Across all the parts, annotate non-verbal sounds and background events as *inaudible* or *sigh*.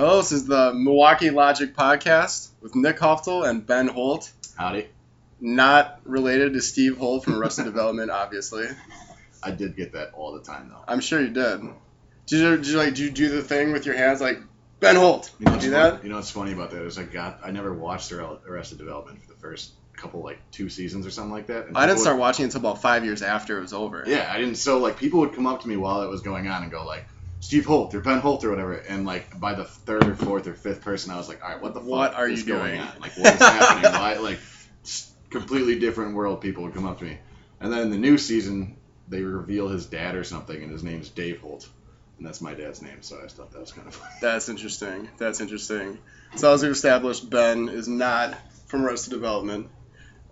Hello, this is the Milwaukee Logic Podcast with Nick Hoftel and Ben Holt. Howdy. Not related to Steve Holt from Arrested *laughs* Development, obviously. I did get that all the time though. I'm sure you did. Did you, did you like did you do the thing with your hands like Ben Holt? You know, do that? you know what's funny about that is I got I never watched Arrested Development for the first couple like two seasons or something like that. I didn't start watching until about five years after it was over. yeah, I didn't. So like people would come up to me while it was going on and go like Steve Holt or Ben Holt or whatever, and like by the third or fourth or fifth person, I was like, all right, what the What fuck are is you going doing? on? Like what is *laughs* happening? Why like completely different world? People would come up to me, and then in the new season they reveal his dad or something, and his name's Dave Holt. And that's my dad's name, so I just thought that was kind of funny. That's interesting. That's interesting. So as we established, Ben is not from Arrested Development,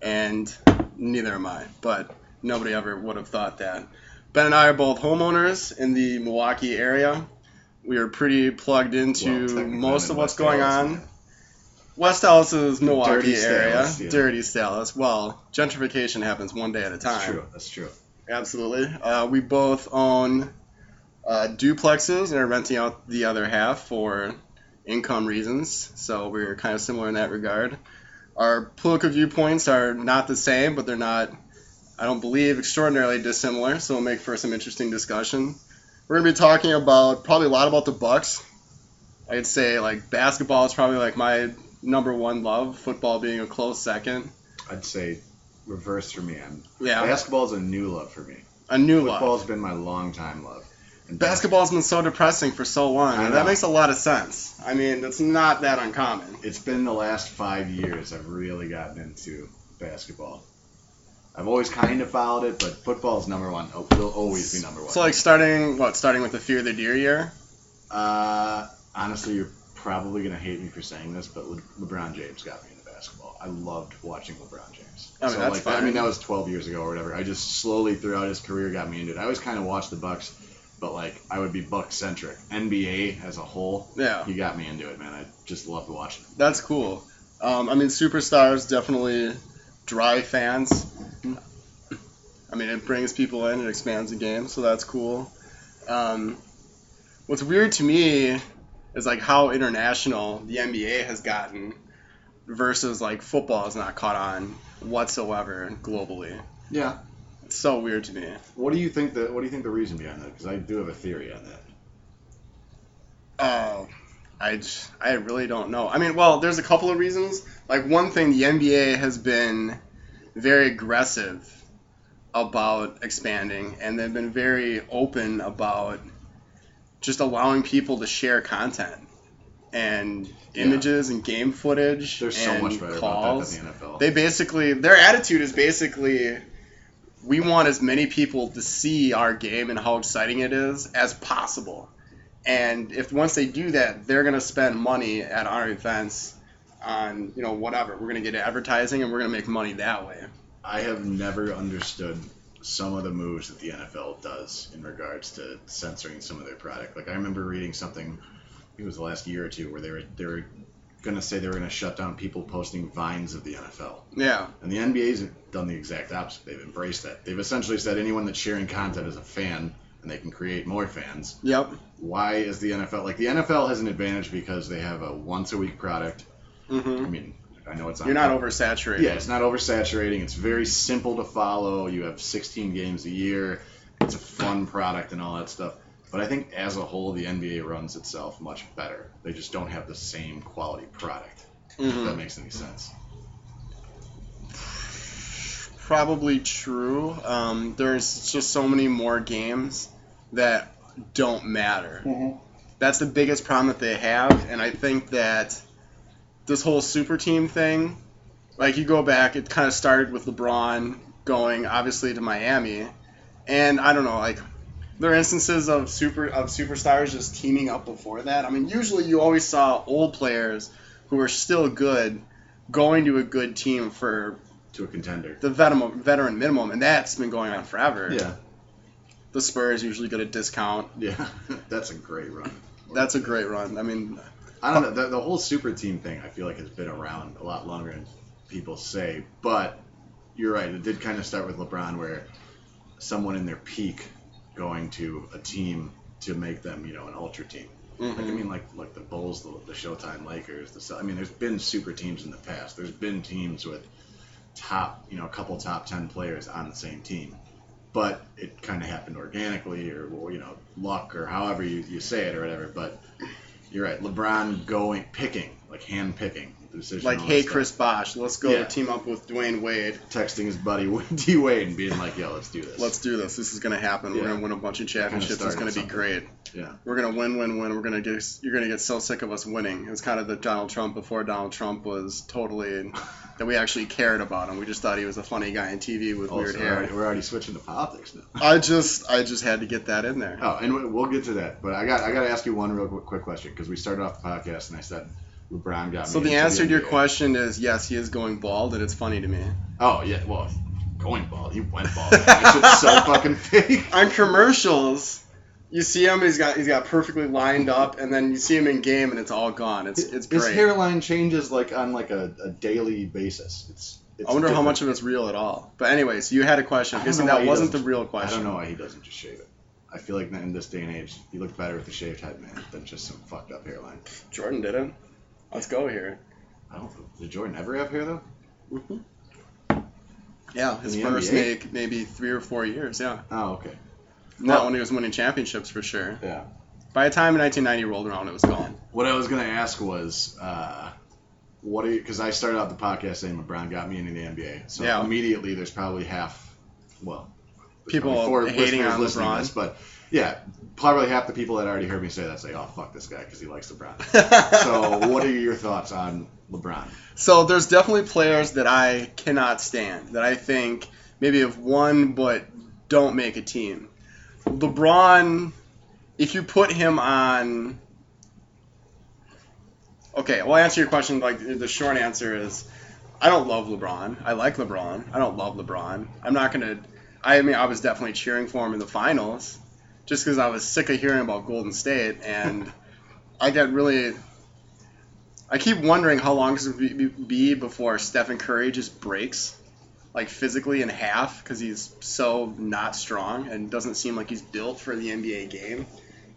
and neither am I. But nobody ever would have thought that. Ben and I are both homeowners in the Milwaukee area. We are pretty plugged into technically most of what's West going Dallas, on. West Allis is Milwaukee Dirty area. Dallas, yeah. Dirty Dallas. Well, gentrification happens one day at a time. That's true. That's true. Absolutely. Uh, we both own uh, duplexes and are renting out the other half for income reasons. So we're kind of similar in that regard. Our political viewpoints are not the same, but they're not, I don't believe, extraordinarily dissimilar. So it'll make for some interesting discussion. We're going to be talking about probably a lot about the Bucks. I'd say like basketball is probably like my number one love. Football being a close second. I'd say reverse for me. I'm, Yeah, Basketball's a new love for me. a new love. Football's been my long time love. And Basketball's been so depressing for so long, I and know. that makes a lot of sense. I mean, it's not that uncommon. It's been the last five years I've really gotten into basketball. I've always kind of followed it, but football's number one. Oh, will always be number one. So, like, starting what? Starting with the Fear of the Deer year. uh, honestly, you're probably gonna hate me for saying this, but Le- LeBron James got me into basketball. I loved watching LeBron James. I mean, so that's like, fine. I mean, that was 12 years ago or whatever. I just slowly throughout his career got me into it. I always kind of watched the Bucks, but like I would be Bucks centric. NBA as a whole, Yeah, he got me into it, man. I just loved watching. it. that's cool. Um, I mean, superstars definitely drive fans. I mean, it brings people in, it expands the game, so that's cool. Um, what's weird to me is like how international the NBA has gotten versus like football has not caught on whatsoever globally. Yeah. It's so weird to me. What do you think the What do you think the reason behind that? Because I do have a theory on that. Oh, I, j- I really don't know. I mean, well, there's a couple of reasons. Like, one thing, the NBA has been very aggressive about expanding, and they've been very open about just allowing people to share content and Yeah. images and game footage. There's so much better calls. about that than the NFL. They basically, their attitude is basically, we want as many people to see our game and how exciting it is as possible. And if once they do that, they're gonna spend money at our events on you know whatever. We're gonna get advertising and we're gonna make money that way. I have never understood some of the moves that the NFL does in regards to censoring some of their product. Like I remember reading something, I think it was the last year or two, where they were they were gonna say they were gonna shut down people posting vines of the NFL. Yeah, And the NBA's done the exact opposite. They've embraced that. They've essentially said anyone that's sharing content is a fan and they can create more fans. yep. Why is the NFL like the NFL has an advantage because they have a once a week product. I hmm mean, I know it's on You're not oversaturated. yeah, it's not oversaturating. It's very simple to follow. You have 16 games a year. It's a fun product and all that stuff. But I think as a whole, the NBA runs itself much better. They just don't have the same quality product. If Mhm. that makes any sense. Probably true. Um, there's just so many more games that don't matter. That's the biggest problem that they have, and I think that this whole super team thing, like you go back, it kind of started with LeBron going obviously to Miami, and I don't know, like there are instances of super of superstars just teaming up before that. I mean, usually you always saw old players who are still good going to a good team for To a contender. the veteran veteran minimum, and that's been going on forever. Yeah, The Spurs usually get a discount. yeah, *laughs* that's a great run. That's a great run. I mean, I don't know. The, the whole super team thing, I feel like, has been around a lot longer than people say. But you're right. It did kind of start with LeBron, where someone in their peak going to a team to make them, you know, an ultra team. Like I mm-hmm. mean, like like the Bulls, the, the Showtime Lakers. The I mean, there's been super teams in the past. There's been teams with top, you know, a couple top ten players on the same team, but it kind of happened organically, or or, you know, luck, or however you, you say it, or whatever. But you're right, LeBron going picking, like hand picking the decision. Like, hey, stuff. Chris Bosh, let's go Yeah. team up with Dwyane Wade. texting his buddy *laughs* D Wade and being like, "Yo, let's do this." Let's do this. This is gonna happen. We're gonna win a bunch of championships. It's gonna be something. great. Yeah. We're gonna win, win, win. We're gonna get. You're gonna get so sick of us winning. It was kind of the Donald Trump before Donald Trump was totally *laughs* that we actually cared about him. We just thought he was a funny guy on TV with Oh, weird we're, already, hair. we're already switching to politics now. I just, I just had to get that in there. Oh, and we- we'll get to that. But I got I got to ask you one real quick question because we started off the podcast and I said LeBron got So me the into answer to your question is yes, he is going bald, and it's funny to me. Oh yeah, well, going bald. He went bald. That shit's so *laughs* fucking fake. On commercials, you see him. He's got he's got perfectly lined up, and then you see him in game, and it's all gone. It's it's great. His hairline changes like on like a, a daily basis. It's. it's I wonder how much of it's real at all. But anyways, you had a question. I Okay, don't so know why that wasn't the doesn't- real I question. don't know why he doesn't just shave it. I feel like in this day and age, you look better with a shaved head, man, than just some fucked up hairline. Jordan did it. Let's go here. I don't. Did Jordan ever have hair though? Yeah, his first NBA? make maybe three or four years. Yeah, Oh, okay. not Well- when he was winning championships for sure. Yeah. By the time 1990 rolled around, it was gone. What I was gonna ask was, uh, what are you? Because I started out the podcast saying LeBron got me into the NBA, so Yeah. immediately there's probably half, well, People probably four hating on listening to this, but yeah, probably half the people that already heard me say that say, "Oh fuck this guy" because he likes LeBron. *laughs* so, what are your thoughts on LeBron? So there's definitely players that I cannot stand that I think maybe have won but don't make a team. LeBron, if you put him on, okay, well, I'll answer your question. Like the short answer is, I don't love LeBron. I like LeBron. I don't love LeBron. I'm not gonna. I mean, I was definitely cheering for him in the finals, just because I was sick of hearing about Golden State, and *laughs* I get really I keep wondering how long it's going to be before Stephen Curry just breaks, like physically in half, because he's so not strong and doesn't seem like he's built for the NBA game.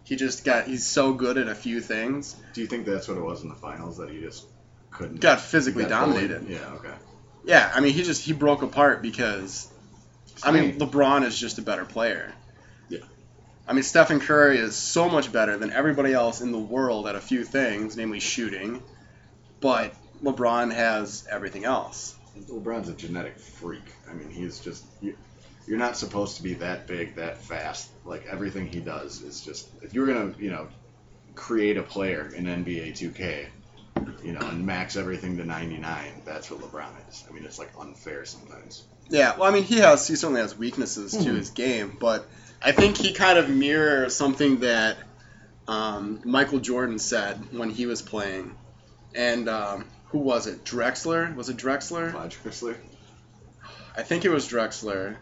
He just got he's so good at a few things. Do you think that's what it was in the finals that he just couldn't? Got physically got bullied? dominated. Yeah. Okay. Yeah, I mean he just he broke apart because I mean LeBron is just a better player. Yeah. I mean Stephen Curry is so much better than everybody else in the world at a few things, namely shooting, but LeBron has everything else. LeBron's a genetic freak. I mean, he's just you, you're not supposed to be that big, that fast. Like everything he does is just if you're gonna, you know, create a player in NBA 2K, you know, and max everything to 99, that's what LeBron is. I mean, it's like unfair sometimes. Yeah, well, I mean, he has he certainly has weaknesses to Mhm. his game, but I think he kind of mirrors something that um, Michael Jordan said when he was playing, and um, who was it? Drexler? Was it Drexler? Clyde Drexler. I think it was Drexler.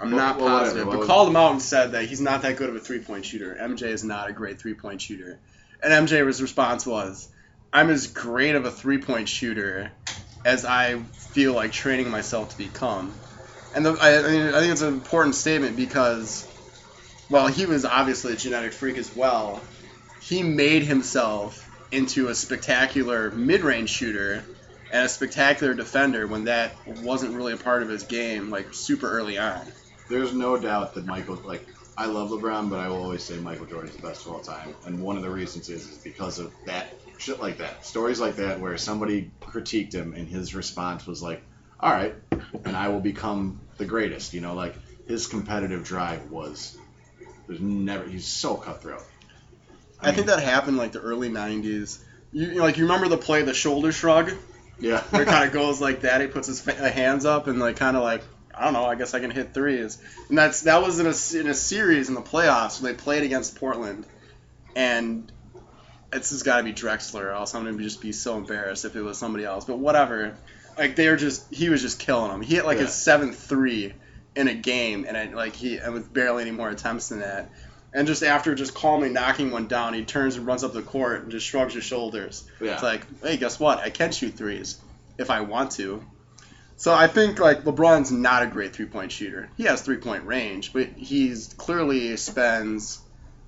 I'm Well- not well, positive, but called him out and said that he's not that good of a three point shooter. MJ is not a great three point shooter. And MJ's response was, I'm as great of a three point shooter as I feel like training myself to become. And the, I, I, mean, I think it's an important statement because, well, he was obviously a genetic freak as well. He made himself into a spectacular mid range shooter and a spectacular defender when that wasn't really a part of his game, like super early on. There's no doubt that Michael, like, I love LeBron, but I will always say Michael Jordan's the best of all time. And one of the reasons is, is because of that shit like that. Stories like that where somebody critiqued him and his response was like, all right, and I will become the greatest. You know, like, his competitive drive was, there's never, he's so cutthroat. I, think that happened like the early '90s. You, like you remember the play, the shoulder shrug, yeah. *laughs* where it kind of goes like that. He puts his fa- uh, hands up and like kind of like I don't know. I guess I can hit threes. And that's that was in a in a series in the playoffs where they played against Portland, and it's just got to be Drexler, or else I'm gonna just be so embarrassed if it was somebody else. But whatever. Like they were just he was just killing them. He hit like Yeah. his seventh three in a game, and it, like he and with barely any more attempts than that. And just after just calmly knocking one down, he turns and runs up the court and just shrugs his shoulders. yeah. It's like, hey, guess what? I can shoot threes if I want to. So I think like LeBron's not a great three point shooter. He has three point range, but he's clearly spends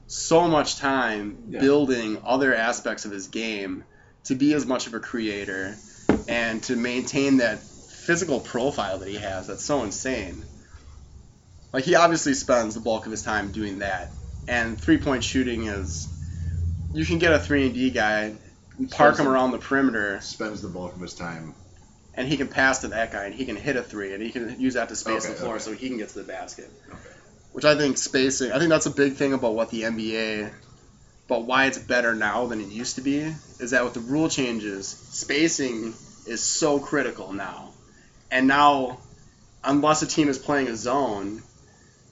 so much time Yeah. building other aspects of his game to be as much of a creator and to maintain that physical profile that he has that's so insane. Like he obviously spends the bulk of his time doing that. And three point shooting is you can get a three and D guy, park him Spends- around the perimeter, Spends the bulk of his time. and he can pass to that guy and he can hit a three and he can use that to space Okay, the floor okay. so he can get to the basket. Okay. Which I think spacing I think that's a big thing about what the NBA but why it's better now than it used to be is that with the rule changes, spacing is so critical now. And now unless a team is playing a zone,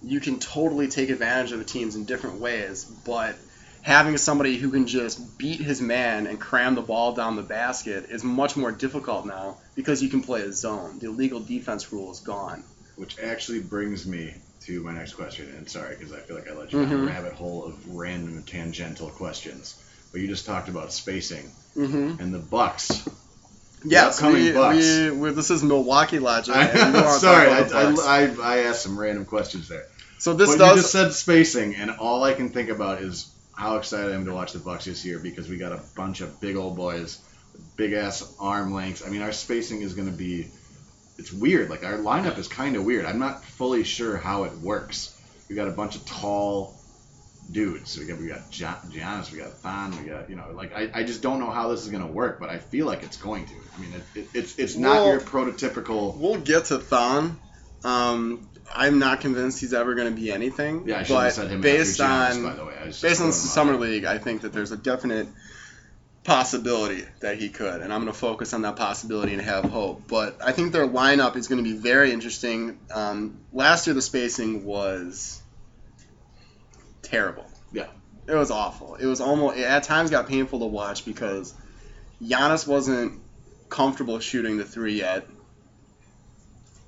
you can totally take advantage of the teams in different ways, but having somebody who can just beat his man and cram the ball down the basket is much more difficult now because you can play a zone. The illegal defense rule is gone. Which actually brings me to my next question. And sorry, because I feel like I let you down Mhm. a rabbit hole of random tangential questions. But you just talked about spacing Mm-hmm. and the Bucks. Yes, upcoming we, Bucks. we, we, this is Milwaukee logic. *laughs* and we I'm wanna sorry, I. I, I, I asked some random questions there. so this but does you just said spacing, and all I can think about is how excited I am to watch the Bucks this year because we got a bunch of big old boys, big ass arm lengths. I mean, our spacing is going to be. It's weird. Like our lineup is kind of weird. I'm not fully sure how it works. We got a bunch of tall dudes. We got we got Giannis, we got Thon, we got you know like I, I just don't know how this is going to work, but I feel like it's going to. I mean, it, it, it's it's not Well- your prototypical. We'll get to Thon. Um, I'm not convinced he's ever going to be anything. Yeah, I should have said him based Giannis, on by the way. Based on the summer league, I think that there's a definite possibility that he could, and I'm going to focus on that possibility and have hope. But I think their lineup is going to be very interesting. Um, last year, the spacing was terrible. Yeah. it was awful. It was almost it at times got painful to watch because Giannis wasn't comfortable shooting the three yet.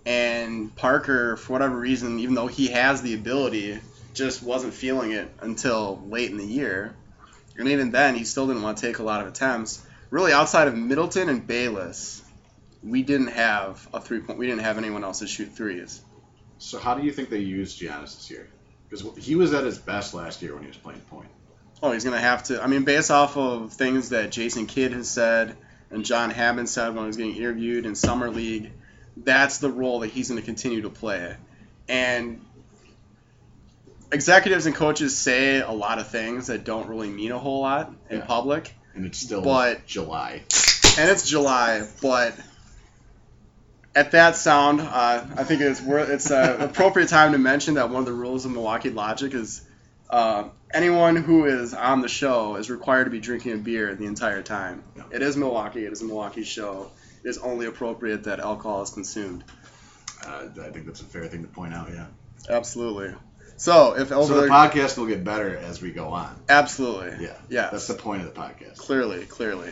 And Parker, for whatever reason, even though he has the ability, just wasn't feeling it until late in the year. And even then, he still didn't want to take a lot of attempts. Really, outside of Middleton and Bayless, we didn't have a three point. We didn't have anyone else to shoot threes. So how do you think they used Giannis this year? Because he was at his best last year when he was playing point. Oh, he's gonna have to. I mean, based off of things that Jason Kidd has said and John Hammond said when he was getting interviewed in summer league, that's the role that he's gonna continue to play. And executives and coaches say a lot of things that don't really mean a whole lot in Yeah. public. And it's still But- July. and it's July, but at that sound, uh, I think it's wor- it's an appropriate time to mention that one of the rules of Milwaukee Logic is uh, anyone who is on the show is required to be drinking a beer the entire time. It is Milwaukee. It is a Milwaukee show. It is only appropriate that alcohol is consumed. Uh, I think that's a fair thing to point out. Yeah. Absolutely. So if So over the podcast will get better as we go on. absolutely, Yeah. Yeah. That's the point of the podcast. clearly, clearly.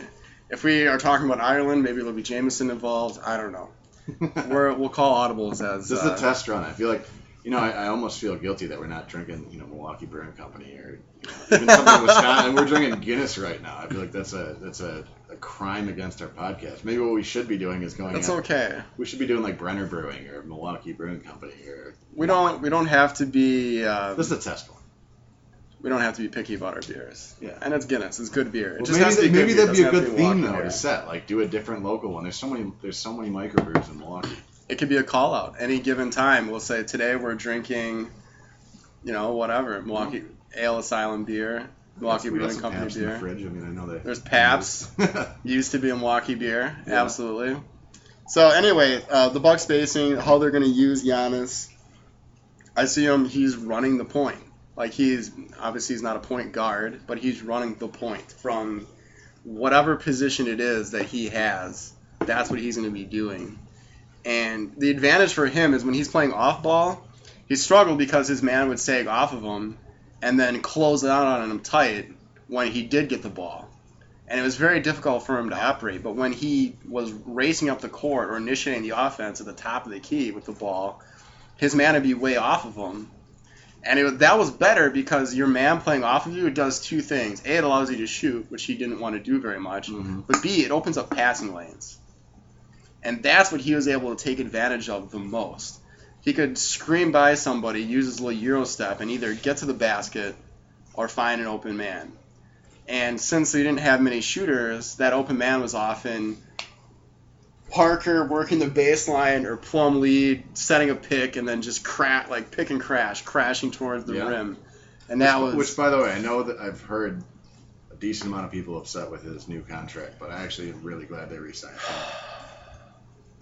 If we are talking about Ireland, maybe there'll be Jameson involved. I don't know. *laughs* We're, we'll call audibles as this is uh, a test run. I feel like, you know, I, I almost feel guilty that we're not drinking, you know, Milwaukee Brewing Company or you know, even something in *laughs* Wisconsin. We're drinking Guinness right now. I feel like that's a that's a, a crime against our podcast. Maybe what we should be doing is going. That's out- okay. We should be doing like Brenner Brewing or Milwaukee Brewing Company or. We don't we don't have to be uh, This is a test one. We don't have to be picky about our beers. Yeah. And it's Guinness. It's good beer. It Well, just maybe has to that- be maybe good beer. that'd be a good theme though to set. Like do a different local one. There's so many there's so many microbrews in Milwaukee. It could be a call out. Any given time, we'll say today we're drinking, you know, whatever Milwaukee Ale Asylum beer, Milwaukee we Brewing Company the beer. fridge. I mean, I know that. There's *laughs* Pabst. *laughs* Used to be a Milwaukee beer. Yeah. Absolutely. So anyway, uh, the Bucks spacing, how they're going to use Giannis. I see him. He's running the point. Like he's obviously he's not a point guard, but he's running the point from whatever position it is that he has. That's what he's going to be doing. And the advantage for him is when he's playing off ball, he struggled because his man would sag off of him and then close out on him tight when he did get the ball. And it was very difficult for him to operate. But when he was racing up the court or initiating the offense at the top of the key with the ball, his man would be way off of him. And it, was- that was better because your man playing off of you does two things. A, it allows you to shoot, which he didn't want to do very much. Mhm. But B, it opens up passing lanes. And that's what he was able to take advantage of the most. He could scream by somebody, use his little Euro step, and either get to the basket or find an open man. And since they didn't have many shooters, that open man was often Parker working the baseline or Plumlee, setting a pick and then just crack like pick and crash, crashing towards the Yeah. rim. And that which, was which, by the way, I know that I've heard a decent amount of people upset with his new contract, but I actually am really glad they re-signed him.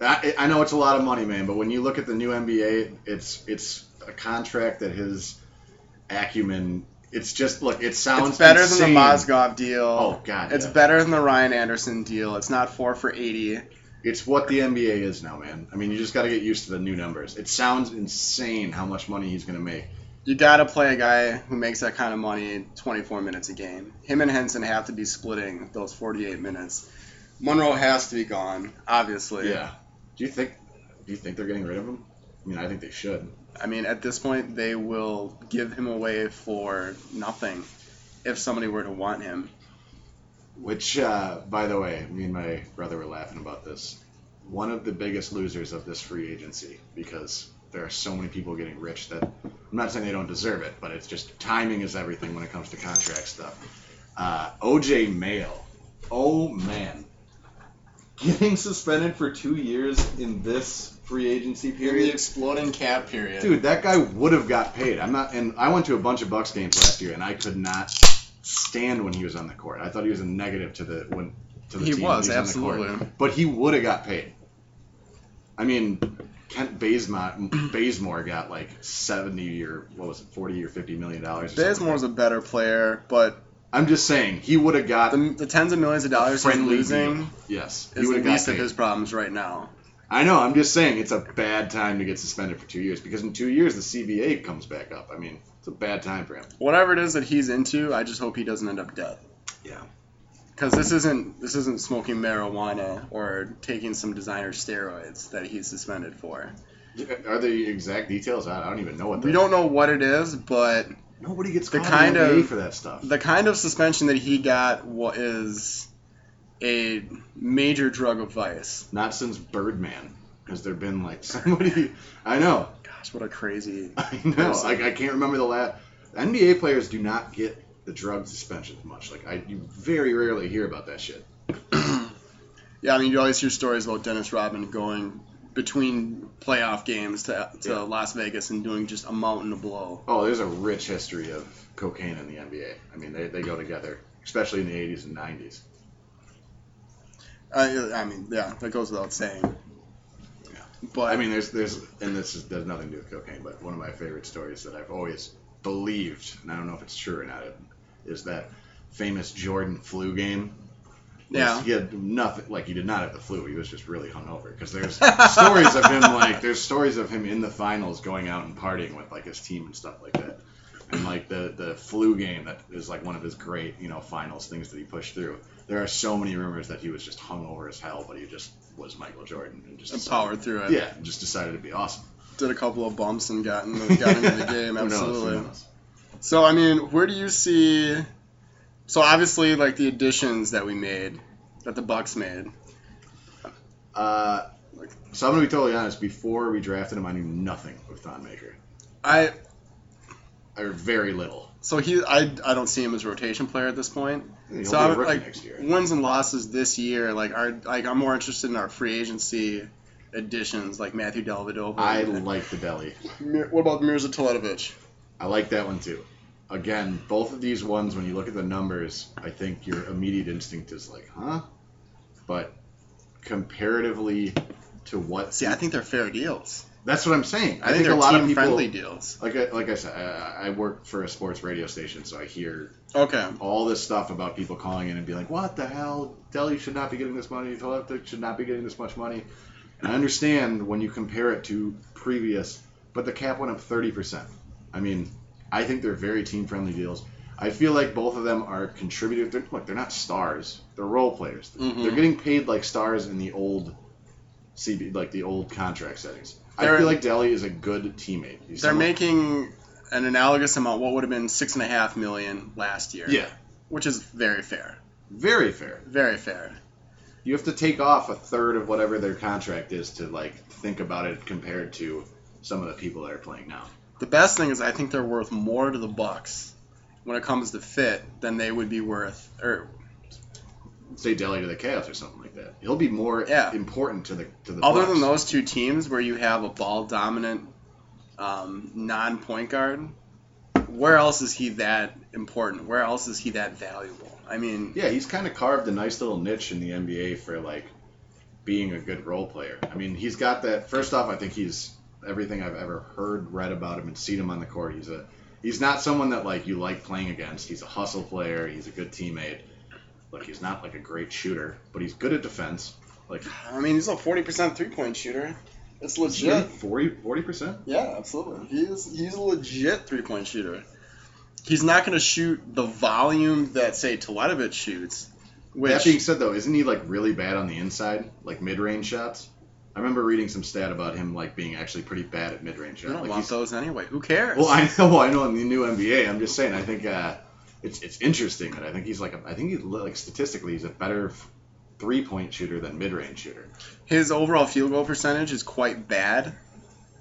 *sighs* I, I know it's a lot of money, man, but when you look at the new NBA, it's it's a contract that his acumen. It's just look. It sounds it's better insane. than the Mozgov deal. Oh God, It's yeah. better than the Ryan Anderson deal. It's not four for eighty. It's what the NBA is now, man. I mean, you just got to get used to the new numbers. It sounds insane how much money he's going to make. You gotta play a guy who makes that kind of money 24 minutes a game. Him and Henson have to be splitting those 48 minutes. Monroe has to be gone, obviously. Yeah. Do you think? Do you think they're getting rid of him? I mean, I think they should. I mean, at this point, they will give him away for nothing if somebody were to want him. Which, uh, by the way, me and my brother were laughing about this. One of the biggest losers of this free agency because there are so many people getting rich that I'm not saying they don't deserve it, but it's just timing is everything when it comes to contract stuff. Uh, OJ Mayo, oh man, getting suspended for two years in this free agency In the period. exploding cap period. Dude, that guy would have got paid. I'm not, and I went to a bunch of Bucks games last year, and I could not stand when he was on the court. I thought he was a negative to the when to the He team. was, when he's on the court. absolutely. But he would have got paid. I mean, Kent Bazemore, Bazemore got like 70 or what was it, 40 or 50 million dollars. Bazemore's a better player, but I'm just saying he would have got the, the tens of millions of dollars he's losing deal. Yes, he is the have got least of paid. his problems right now. I know. I'm just saying it's a bad time to get suspended for two years because in two years the CBA comes back up. I mean, it's a bad time for him. Whatever it is that he's into, I just hope he doesn't end up dead. Yeah. Because this isn't this isn't smoking marijuana or taking some designer steroids that he's suspended for. Are the exact details? I I don't even know what. We don't know what it is, but Nobody gets the caught kind of- for that stuff. the kind of suspension that he got wa- is a major drug of vice. Not since Birdman has there been like *laughs* somebody. I know. Gosh, what a crazy. *laughs* I know. Like I can't remember the last. NBA players do not get the drug suspensions much. Like I, you very rarely hear about that shit. *clears throat* yeah, I mean, you always hear stories about Dennis Rodman going between playoff games to, to Yeah. Las Vegas and doing just a mountain of blow. Oh, there's a rich history of cocaine in the NBA. I mean, they, they go together, especially in the 80s and 90s. I, I mean, yeah, that goes without saying. But I mean, there's there's and this is, there's nothing to do with cocaine, but one of my favorite stories that I've always believed, and I don't know if it's true or not, is that famous Jordan flu game. Yeah. He had nothing, like he did not have the flu. He was just really hungover. Because there's *laughs* stories of him, like there's stories of him in the finals going out and partying with like his team and stuff like that. And like the the flu game that is like one of his great you know finals things that he pushed through. There are so many rumors that he was just hungover as hell, but he just was Michael Jordan and just and decided- powered through it. yeah, just decided to be awesome. Did a couple of bumps and got, in the, got into the game. *laughs* Who knows? Who Absolutely. knows? So I mean, where do you see? So obviously, like the additions that we made, that the Bucks made. Uh, so I'm gonna be totally honest. Before we drafted him, I knew nothing of Thon Maker. I Or very little. So he I, I don't see him as a rotation player at this point. He'll So be a I'm like next year. wins and losses this year. Like are like I'm more interested in our free agency additions, like Matthew Dellavedova. I like the Delly. What about Mirza Teletovic? I like that one too. Again, both of these ones, when you look at the numbers, I think your immediate instinct is like, huh? But comparatively to what? See, I think they're fair deals. That's what I'm saying. I, think, a they're lot of people. friendly deals. Like I, like I said, I, I work for a sports radio station, so I hear Okay. all this stuff about people calling in and being like, "What the hell? Delly should not be getting this money. Teletic should not be getting this much money." And I understand when you compare it to previous, but the cap went up thirty percent. I mean, I think they're very team-friendly deals. I feel like both of them are contributors. They're, look, they're not stars. They're role players. Mhm. They're getting paid like stars in the old CB, like the old contract settings. I feel like Delly is a good teammate. He's They're someone- making an analogous amount. What would have been six and a half million last year? yeah, Which is very fair. very fair. Very fair. you have to take off a third of whatever their contract is to like think about it compared to some of the people that are playing now. The best thing is I think they're worth more to the Bucks when it comes to fit, than they would be worth or say Delly to the Cavs or something like that. He'll be more Yeah. important to the to the. other Bucks. than those two teams where you have a ball dominant um, non point guard. Where else is he that important? Where else is he that valuable? I mean, Yeah, he's kind of carved a nice little niche in the NBA for like being a good role player. I mean, he's got that. First off, I think he's everything I've ever heard, read about him, and seen him on the court. He's a he's not someone that like you like playing against. He's a hustle player. He's a good teammate. Like he's not like a great shooter, but he's good at defense. Like I mean, he's a forty percent three point shooter. It's legit. 40 percent. Yeah, absolutely. He's he's a legit three point shooter. He's not going to shoot the volume that say Teletovic shoots. Which That being said, though, isn't he like really bad on the inside, like mid-range shots? I remember reading some stat about him like being actually pretty bad at mid-range you shots. don't Like want he's, those anyway. Who cares? well, I *laughs* know, I know in the new NBA. I'm just saying. I think uh, it's it's interesting that I think he's like a, I think he's like statistically he's a better three-point shooter than mid-range shooter. His overall field goal percentage is quite bad,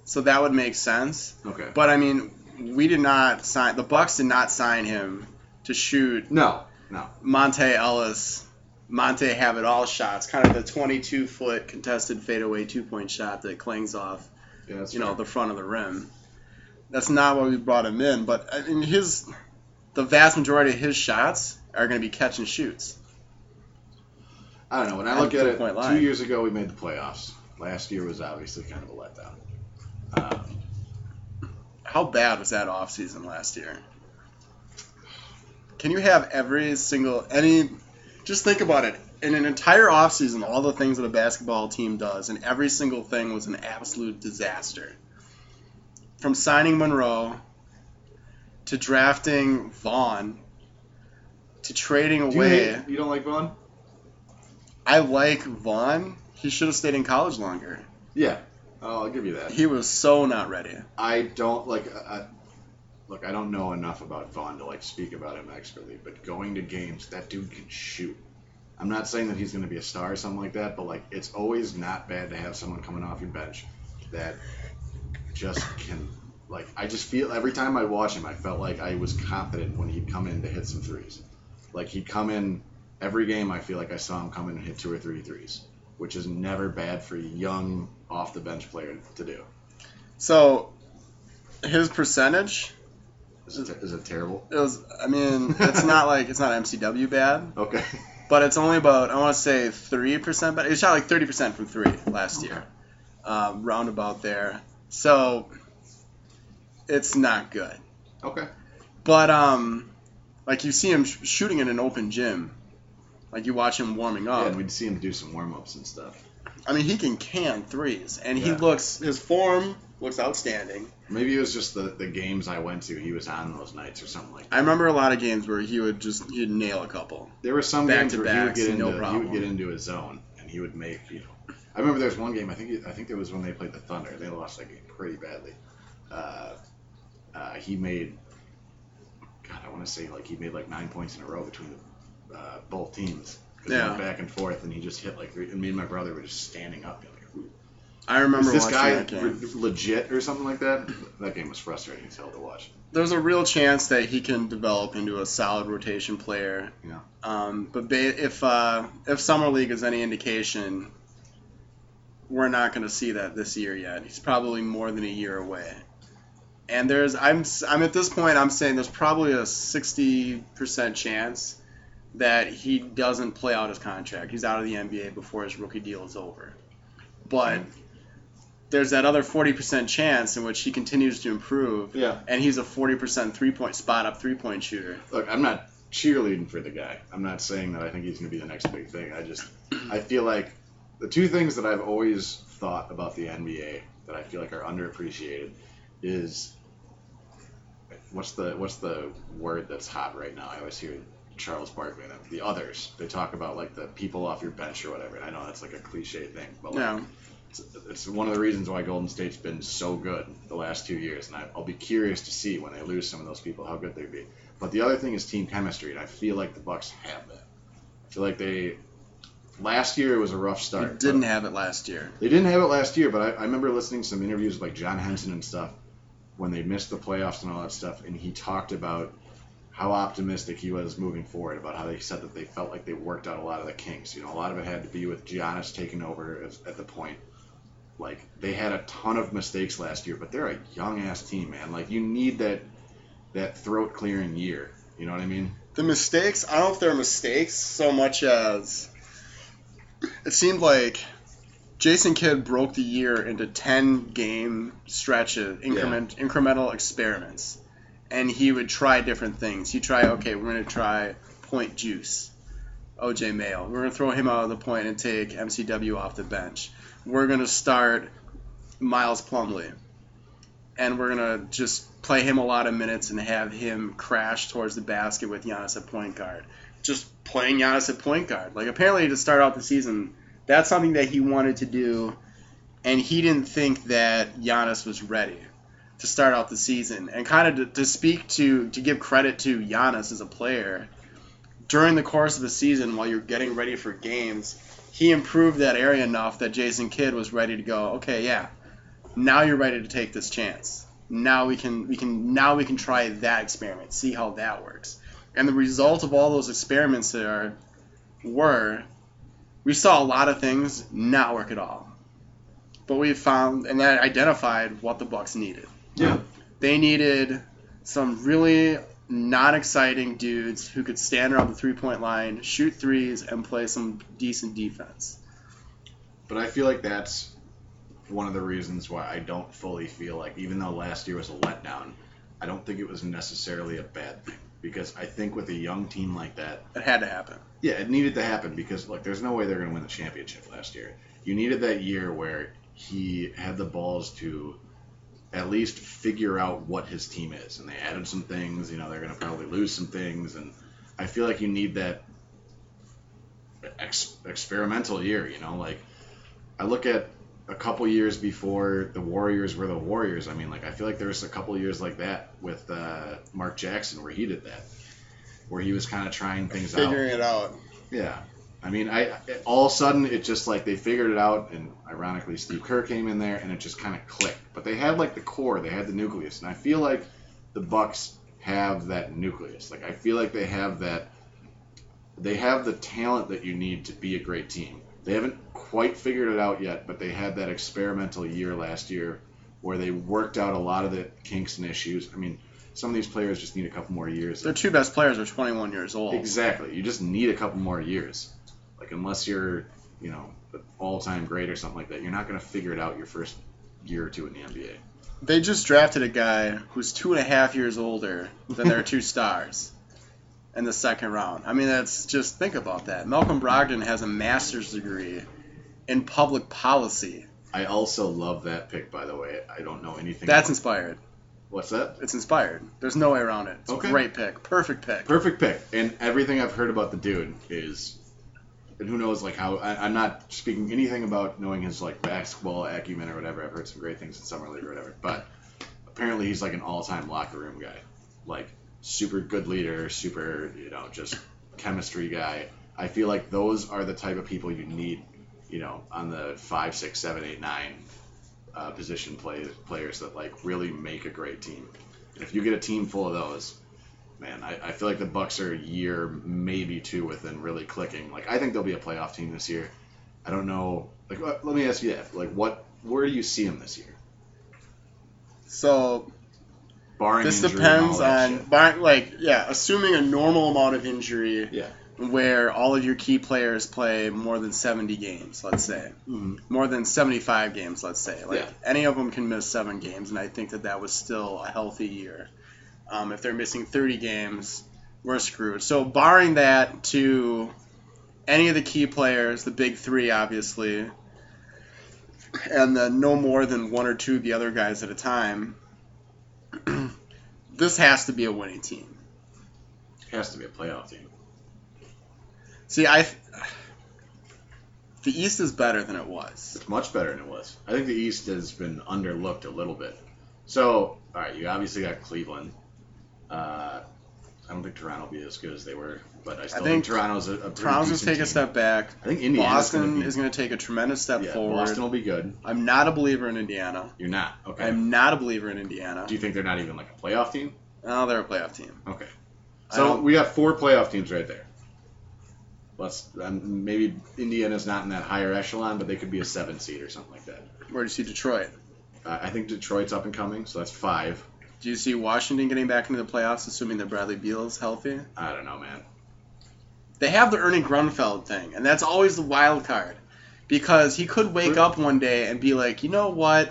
so that would make sense. Okay. But I mean, we did not sign the Bucks did not sign him to shoot No, no. Monta Ellis, Monta have it all shots, kind of the 22 foot contested fadeaway two point shot that clings off, yeah, you know, the front of the rim. That's not what we brought him in, but uh, in his the vast majority of his shots are going to be catch and shoots. I don't know. When I look at it, two line. years ago we made the playoffs. Last year was obviously kind of a letdown. Um, How bad was that offseason last year? Can you have every single any just think about it. In an entire offseason, all the things that a basketball team does, and every single thing was an absolute disaster. From signing Monroe to drafting Vaughn to trading do you, away. hate- you don't like Vaughn? I like Vaughn. He should have stayed in college longer. Yeah. Oh, I'll give you that. He was so not ready. I don't like. I, look, I don't know enough about Vaughn to like speak about him expertly, but going to games, that dude can shoot. I'm not saying that he's going to be a star or something like that, but like it's always not bad to have someone coming off your bench that just can. Like I just feel every time I watch him, I felt like I was confident when he'd come in to hit some threes. Like he'd come in every game. I feel like I saw him come in and hit two or three threes, which is never bad for a young off the bench player to do. So his percentage Is it, is it terrible? It was. I mean, it's not like it's not MCW bad, Okay. but it's only about I want to say three percent. But it shot like thirty percent from three last year, um, roundabout there. So it's not good. Okay. But um, like you see him sh- shooting in an open gym, like you watch him warming up. and we'd see him do some warm ups and stuff. I mean, he can can threes, and he Yeah. looks his form looks outstanding. Maybe it was just the, the games I went to. He was on those nights or something like that. I remember a lot of games where he would just he'd nail a couple. There were some games where he would get into no he would get into his zone and he would make you know. I remember there was one game. I think I think it was when they played the Thunder. They lost that game pretty badly. Uh, uh, he made. God, I want to say like he made like nine points in a row between the, uh, both teams. Yeah. They went back and forth, and he just hit like three. And me and my brother were just standing up. Like, "Who I remember Is this guy re- legit or something like that? That game was frustrating as hell to watch. there's a real chance that he can develop into a solid rotation player. Yeah. Um, but ba- if uh, if summer league is any indication, we're not going to see that this year yet. He's probably more than a year away. And there's I'm I'm at this point I'm saying there's probably a 60% chance that he doesn't play out his contract. He's out of the NBA before his rookie deal is over. But there's that other 40% chance in which he continues to improve Yeah. and he's a 40% three point spot up three point shooter. Look, I'm not cheerleading for the guy. I'm not saying that I think he's going to be the next big thing. I just, I feel like the two things that I've always thought about the NBA that I feel like are underappreciated is what's the what's the word that's hot right now? I always hear Charles Barkley and the others. They talk about like the people off your bench or whatever. And I know that's like a cliche thing, but like, Yeah. it's, it's one of the reasons why Golden State's been so good the last two years, and I, I'll be curious to see when they lose some of those people how good they'd be. But the other thing is team chemistry, and I feel like the Bucks have that. I feel like they last year it was a rough start. didn't have it last year. They didn't have it last year, but I, I remember listening to some interviews with like John Henson and stuff when they missed the playoffs and all that stuff, and he talked about how optimistic he was moving forward about how they said that they felt like they worked out a lot of the kinks. You know, a lot of it had to be with Giannis taking over as, at the point. Like they had a ton of mistakes last year, but they're a young ass team, man. Like you need that that throat clearing year. You know what I mean? The mistakes, I don't know if they're mistakes so much as it seemed like Jason Kidd broke the year into 10 game stretches, increment, incremental experiments. And he would try different things. He'd try, okay, we're going to try point juice, OJ Mayo. We're going to throw him out of the point and take MCW off the bench. We're going to start Miles Plumlee, And we're going to just play him a lot of minutes and have him crash towards the basket with Giannis at point guard. Just playing Giannis at point guard. Like, apparently, to start out the season, that's something that he wanted to do, and he didn't think that Giannis was ready to start out the season. And kind of to, to speak to to give credit to Giannis as a player during the course of the season while you're getting ready for games, he improved that area enough that Jason Kidd was ready to go. Okay, yeah, now you're ready to take this chance. Now we can we can now we can try that experiment, see how that works. And the result of all those experiments there were we saw a lot of things not work at all. But we found and that identified what the Bucks needed. Yeah. They needed some really not exciting dudes who could stand around the three point line, shoot threes, and play some decent defense. But I feel like that's one of the reasons why I don't fully feel like, even though last year was a letdown, I don't think it was necessarily a bad thing. Because I think with a young team like that, It had to happen. yeah, it needed to happen because look, there's no way they're going to win the championship last year. You needed that year where he had the balls to at least figure out what his team is, and they added some things. You know, they're going to probably lose some things, and I feel like you need that ex- experimental year. You know, like I look at a couple years before the Warriors were the Warriors. I mean, like I feel like there was a couple years like that with uh, Mark Jackson where he did that, where he was kind of trying things out. Figuring it out. Yeah. I mean, I all of a sudden it just like they figured it out, and ironically Steve Kerr came in there, and it just kind of clicked. But they had like the core, they had the nucleus, and I feel like the Bucks have that nucleus. Like I feel like they have that. They have the talent that you need to be a great team. They haven't quite figured it out yet, but they had that experimental year last year where they worked out a lot of the kinks and issues. I mean, some of these players just need a couple more years. Their two best players are 21 years old. Exactly. You just need a couple more years. Like unless you're, you know, all-time great or something like that, you're not going to figure it out your first year or two in the NBA. They just drafted a guy who's two and a half years older than their *laughs* two stars in the second round. I mean, that's just think about that. Malcolm Brogdon has a master's degree in public policy. I also love that pick, by the way. I don't know anything. That's inspired. what's that? It's inspired. There's no way around it. It's Okay. a great pick. Perfect pick. Perfect pick. And everything I've heard about the dude is, and who knows, like how I, I'm not speaking anything about knowing his like basketball acumen or whatever. I've heard some great things in summer league or whatever, but apparently he's like an all-time locker room guy, like super good leader, super you know just chemistry guy. I feel like those are the type of people you need, you know, on the five, six, seven, eight, nine uh, position play, players that like really make a great team. And if you get a team full of those, man, I, I feel like the Bucks are a year, maybe two, within really clicking. Like I think they'll be a playoff team this year. I don't know. Like, uh, let me ask you that. Like, what? Where do you see them this year? So Barring this injury and all depends on, bar- like, yeah, assuming a normal amount of injury Yeah. where all of your key players play more than 70 games, let's say. Mhm. More than 75 games, let's say. Like, Yeah. any of them can miss seven games, and I think that that was still a healthy year. Um, if they're missing 30 games, we're screwed. So, barring that to any of the key players, the big three, obviously, and then no more than one or two of the other guys at a time, this has to be a winning team. It has to be a playoff team. See, I. The East is better than it was. It's much better than it was. I think the East has been underlooked a little bit. So, all right, you obviously got Cleveland. Uh, I don't think Toronto will be as good as they were, but I still think think, Toronto's a, a Toronto's going to take a step back. I think Indiana's Boston gonna be, is going to take a tremendous step yeah, forward. Boston will be good. I'm not a believer in Indiana. You're not okay. I'm not a believer in Indiana. Do you think they're not even like a playoff team? Oh, they're a playoff team. Okay. So we got four playoff teams right there. Let's um, maybe Indiana's not in that higher echelon, but they could be a seven seed or something like that. Where do you see Detroit? Uh, I think Detroit's up and coming, so that's five. Do you see Washington getting back into the playoffs, assuming that Bradley Beal's healthy? I don't know, man. They have the Ernie Grunfeld thing, and that's always the wild card. Because he could wake up one day and be like, you know what?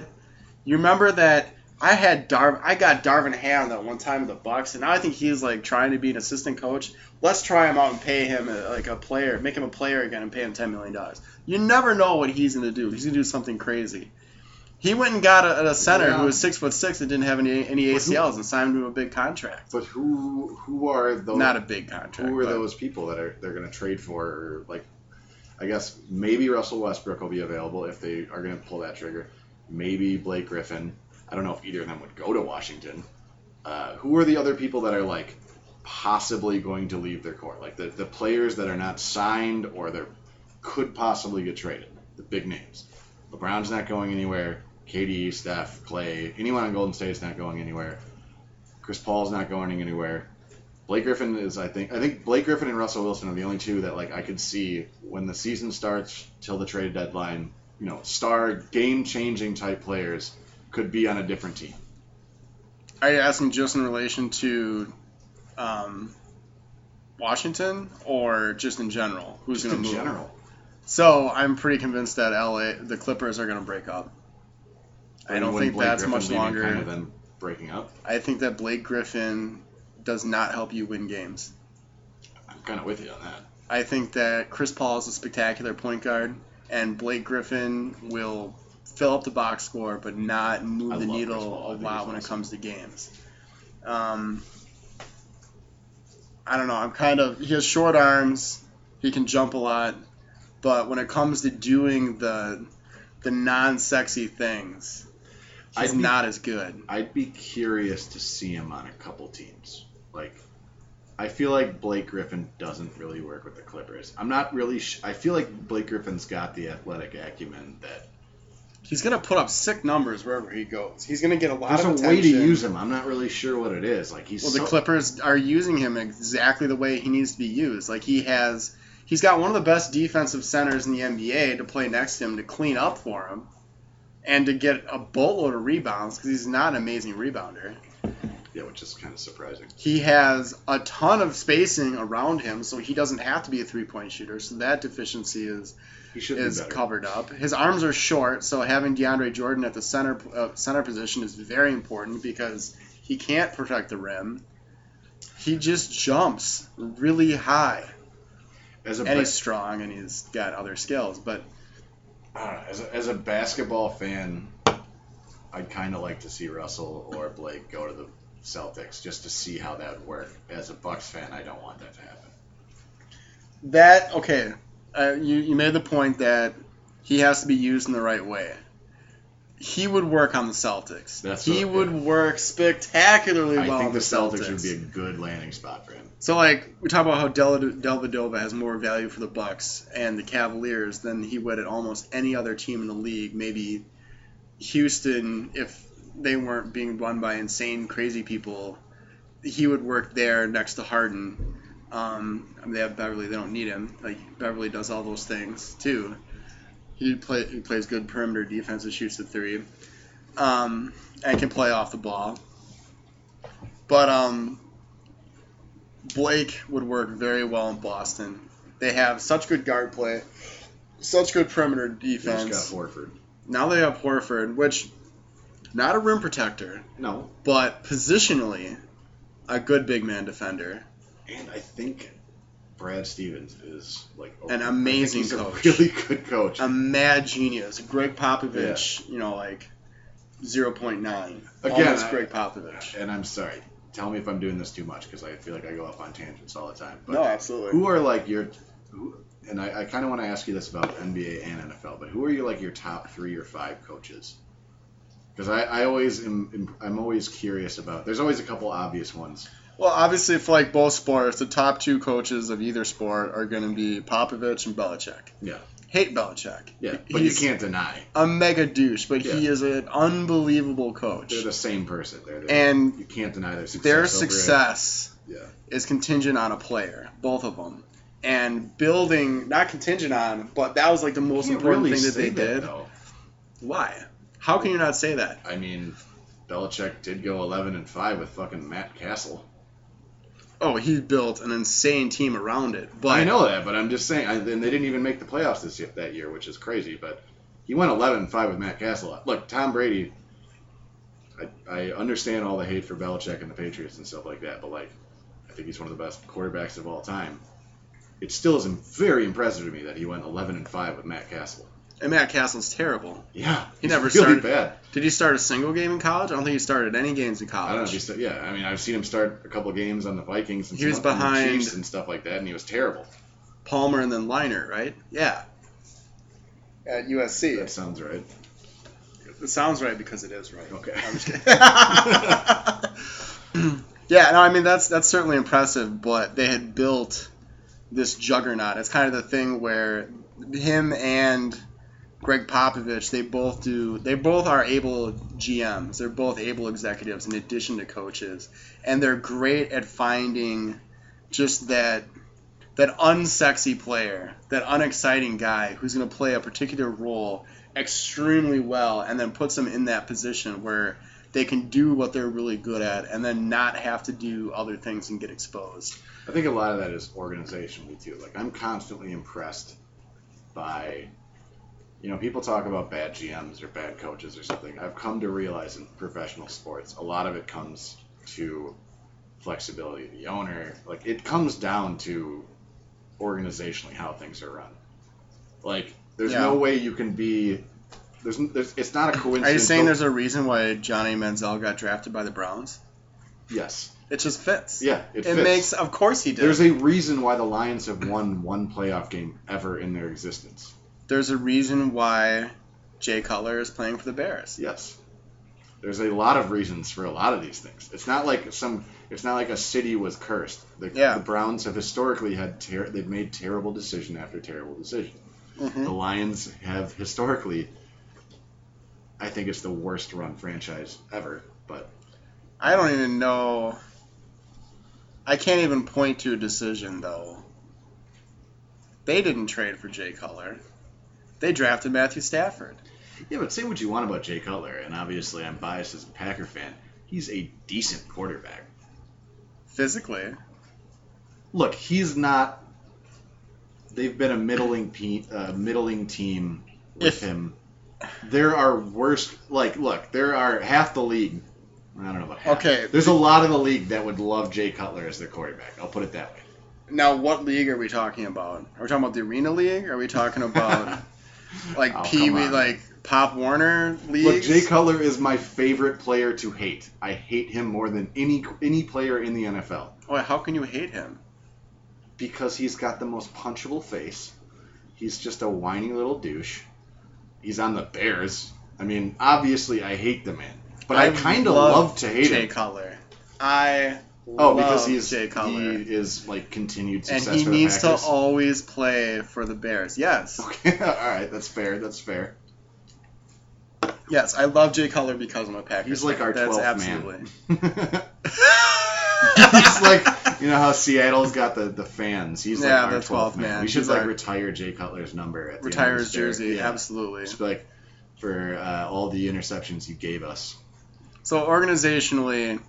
You remember that I had Dar I got Darvin Ham that one time in the Bucks, and now I think he's like trying to be an assistant coach. Let's try him out and pay him a, like a player, make him a player again, and pay him ten million dollars. You never know what he's gonna do. He's gonna do something crazy. He went and got a, a center Yeah. who was six foot six and didn't have any any But who- ACLs and signed him to a big contract. But who who are those? Not a big contract. who are but- those people that are they're going to trade for? Like, I guess maybe Russell Westbrook will be available if they are going to pull that trigger. Maybe Blake Griffin. I don't know if either of them would go to Washington. Uh, who are the other people that are like possibly going to leave their court? Like the, the players that are not signed or that could possibly get traded. The big names. LeBron's not going anywhere. KD, Steph, Clay, anyone on Golden State is not going anywhere. Chris Paul's not going anywhere. Blake Griffin is, I think, I think Blake Griffin and Russell Wilson are the only two that like I could see when the season starts till the trade deadline. You know, star game-changing type players could be on a different team. Are you asking just in relation to um, Washington or just in general? Who's going to in move? general. So I'm pretty convinced that LA, the Clippers, are going to break up. I don't think Blake that's Griffin much longer. Kind of them breaking up. I think that Blake Griffin does not help you win games. I'm kind of with you on that. I think that Chris Paul is a spectacular point guard, and Blake Griffin will fill up the box score, but not move I the needle a lot when it comes to games. Um, I don't know. I'm kind of he has short arms. He can jump a lot, but when it comes to doing the the non-sexy things, he's I'd be- not as good. I'd be curious to see him on a couple teams. Like, I feel like Blake Griffin doesn't really work with the Clippers. I'm not really. Sh- I feel like Blake Griffin's got the athletic acumen that He's gonna put up sick numbers wherever he goes. He's gonna get a lot there's of a attention. way to use him. I'm not really sure what it is. Like he's Well, so, the Clippers are using him exactly the way he needs to be used. Like he has, he's got one of the best defensive centers in the NBA to play next to him to clean up for him, and to get a boatload of rebounds because he's not an amazing rebounder. yeah, which is kind of surprising. He has a ton of spacing around him, so he doesn't have to be a three-point shooter. So that deficiency is He is be covered up. His arms are short, so having DeAndre Jordan at the center uh, center position is very important because he can't protect the rim. He just jumps really high, As a and he's strong, and he's got other skills. But *clears throat* As a, as a basketball fan, I'd kind of like to see Russell or Blake go to the Celtics just to see how that would work. As a Bucks fan, I don't want that to happen. that okay, uh, you you made the point that he has to be used in the right way. He would work on the Celtics. That's he what- would work spectacularly well. I think the Celtics, Celtics. would be a good landing spot for him. So like we talk about how Del Dellavedova has more value for the Bucks and the Cavaliers than he would at almost any other team in the league. Maybe Houston, if they weren't being run by insane, crazy people, he would work there next to Harden. Um, I mean, they have Beverley; they don't need him. Like Beverley does all those things too. He play he plays good perimeter defense and shoots the three, um, and can play off the ball. But um, Blake would work very well in Boston. They have such good guard play, such good perimeter defense. They just got Horford. Now they have Horford, which not a rim protector, No, but positionally a good big man defender. and I think Brad Stevens is like a- An amazing he's a coach. really good coach. A mad genius. Gregg Popovich, you know, like 0.9. Again, Almost I- Gregg Popovich. and I'm sorry. Tell me if I'm doing this too much because I feel like I go off on tangents all the time. But No, absolutely. who are like your who, and I, I kind of want to ask you this about NBA and NFL, but who are you like your top three or five coaches? Because I, I always am I'm always curious about. There's always a couple obvious ones. Well, obviously, for like both sports, the top two coaches of either sport are going to be Popovich and Belichick. Yeah. Hate Belichick. Yeah, but you can't deny a mega douche, but he is an unbelievable coach. they're the same person. They're, they're And you can't deny their success. Their success Yeah. is contingent on a player, both of them. And building, not contingent on, but that was like the most important really thing that they did. though. Why? How can you not say that? I mean, Belichick did go 11 and 5 with fucking Matt Cassel. Oh, he built an insane team around it. But I know that, but I'm just saying, and they didn't even make the playoffs this year, that year, which is crazy. But he went 11 5 with Matt Cassel. Look, Tom Brady. I, I understand all the hate for Belichick and the Patriots and stuff like that, but like, I think he's one of the best quarterbacks of all time. It still is very impressive to me that he went 11 and 5 with Matt Cassel. And Matt Cassel's terrible. Yeah, He he's never really started- bad. Did he start a single game in college? I don't think he started any games in college. I don't know if college. he's yeah. I mean, I've seen him start a couple games on the Vikings and He was some- the behind- Chiefs and stuff like that, and he was terrible. Palmer and then Leinart, right? Yeah. At USC. That sounds right. It sounds right because it is right. Okay. I'm just kidding. *laughs* *laughs* yeah, no, I mean that's that's certainly impressive, but they had built this juggernaut. It's kind of the thing where him and Gregg Popovich, they both do they both are able GMs. They're both able executives in addition to coaches. And they're great at finding just that that unsexy player, that unexciting guy who's going to play a particular role extremely well and then puts them in that position where they can do what they're really good at and then not have to do other things and get exposed. I think a lot of that is organizationally too. Like I'm constantly impressed by, you know, people talk about bad GMs or bad coaches or something. I've come to realize in professional sports, a lot of it comes to flexibility. Of the owner, like it comes down to organizationally how things are run. Like there's Yeah. no way you can be. There's, there's it's not a coincidence. Are you saying there's a reason why Johnny Manziel got drafted by the Browns? yes? It just fits. Yeah, it, It fits. makes, of course he did. There's a reason why the Lions have won one playoff game ever in their existence. There's a reason why Jay Cutler is playing for the Bears. Yes. There's a lot of reasons for a lot of these things. It's not like some. It's not like a city was cursed. The, Yeah. the Browns have historically had. Ter- they've made terrible decision after terrible decision. Mhm. The Lions have historically. I think it's the worst run franchise ever. But I don't even know. I can't even point to a decision though. They didn't trade for Jay Cutler. They drafted Matthew Stafford. yeah, but say what you want about Jay Cutler, and obviously I'm biased as a Packer fan. He's a decent quarterback. Physically, look, he's not. They've been a middling pe- uh, middling team with If- him. There are worse. Like, look, there are half the league. I don't know about half. Okay. There's a lot of the league that would love Jay Cutler as their quarterback. I'll put it that way. now what league are we talking about? Are we talking about the Arena League? Are we talking about *laughs* like Oh, Pee Wee, like Pop Warner leagues? Look, Jay Cutler is my favorite player to hate. I hate him more than any any player in the NFL Oh, how can you hate him? because he's got the most punchable face. He's just a whiny little douche. He's on the Bears. I mean, obviously, I hate the man, but I, kind of love to hate Jay him. Cutler. I Oh, because he's Jay he is like continued and success he for needs the to Packers. always play for the Bears. Yes, *laughs* Okay, all right, that's fair. That's fair. yes, I love Jay Cutler because I'm a Packers. He's like fan. our That's 12th absolutely. *laughs* he's like you know how Seattle's got the, the fans. He's Yeah, like our the 12th 12th man. man. We should He's like our- retire Jay Cutler's number at the retire end of his career. jersey. Yeah. Absolutely. Just be like for uh, all the interceptions you gave us. So organizationally,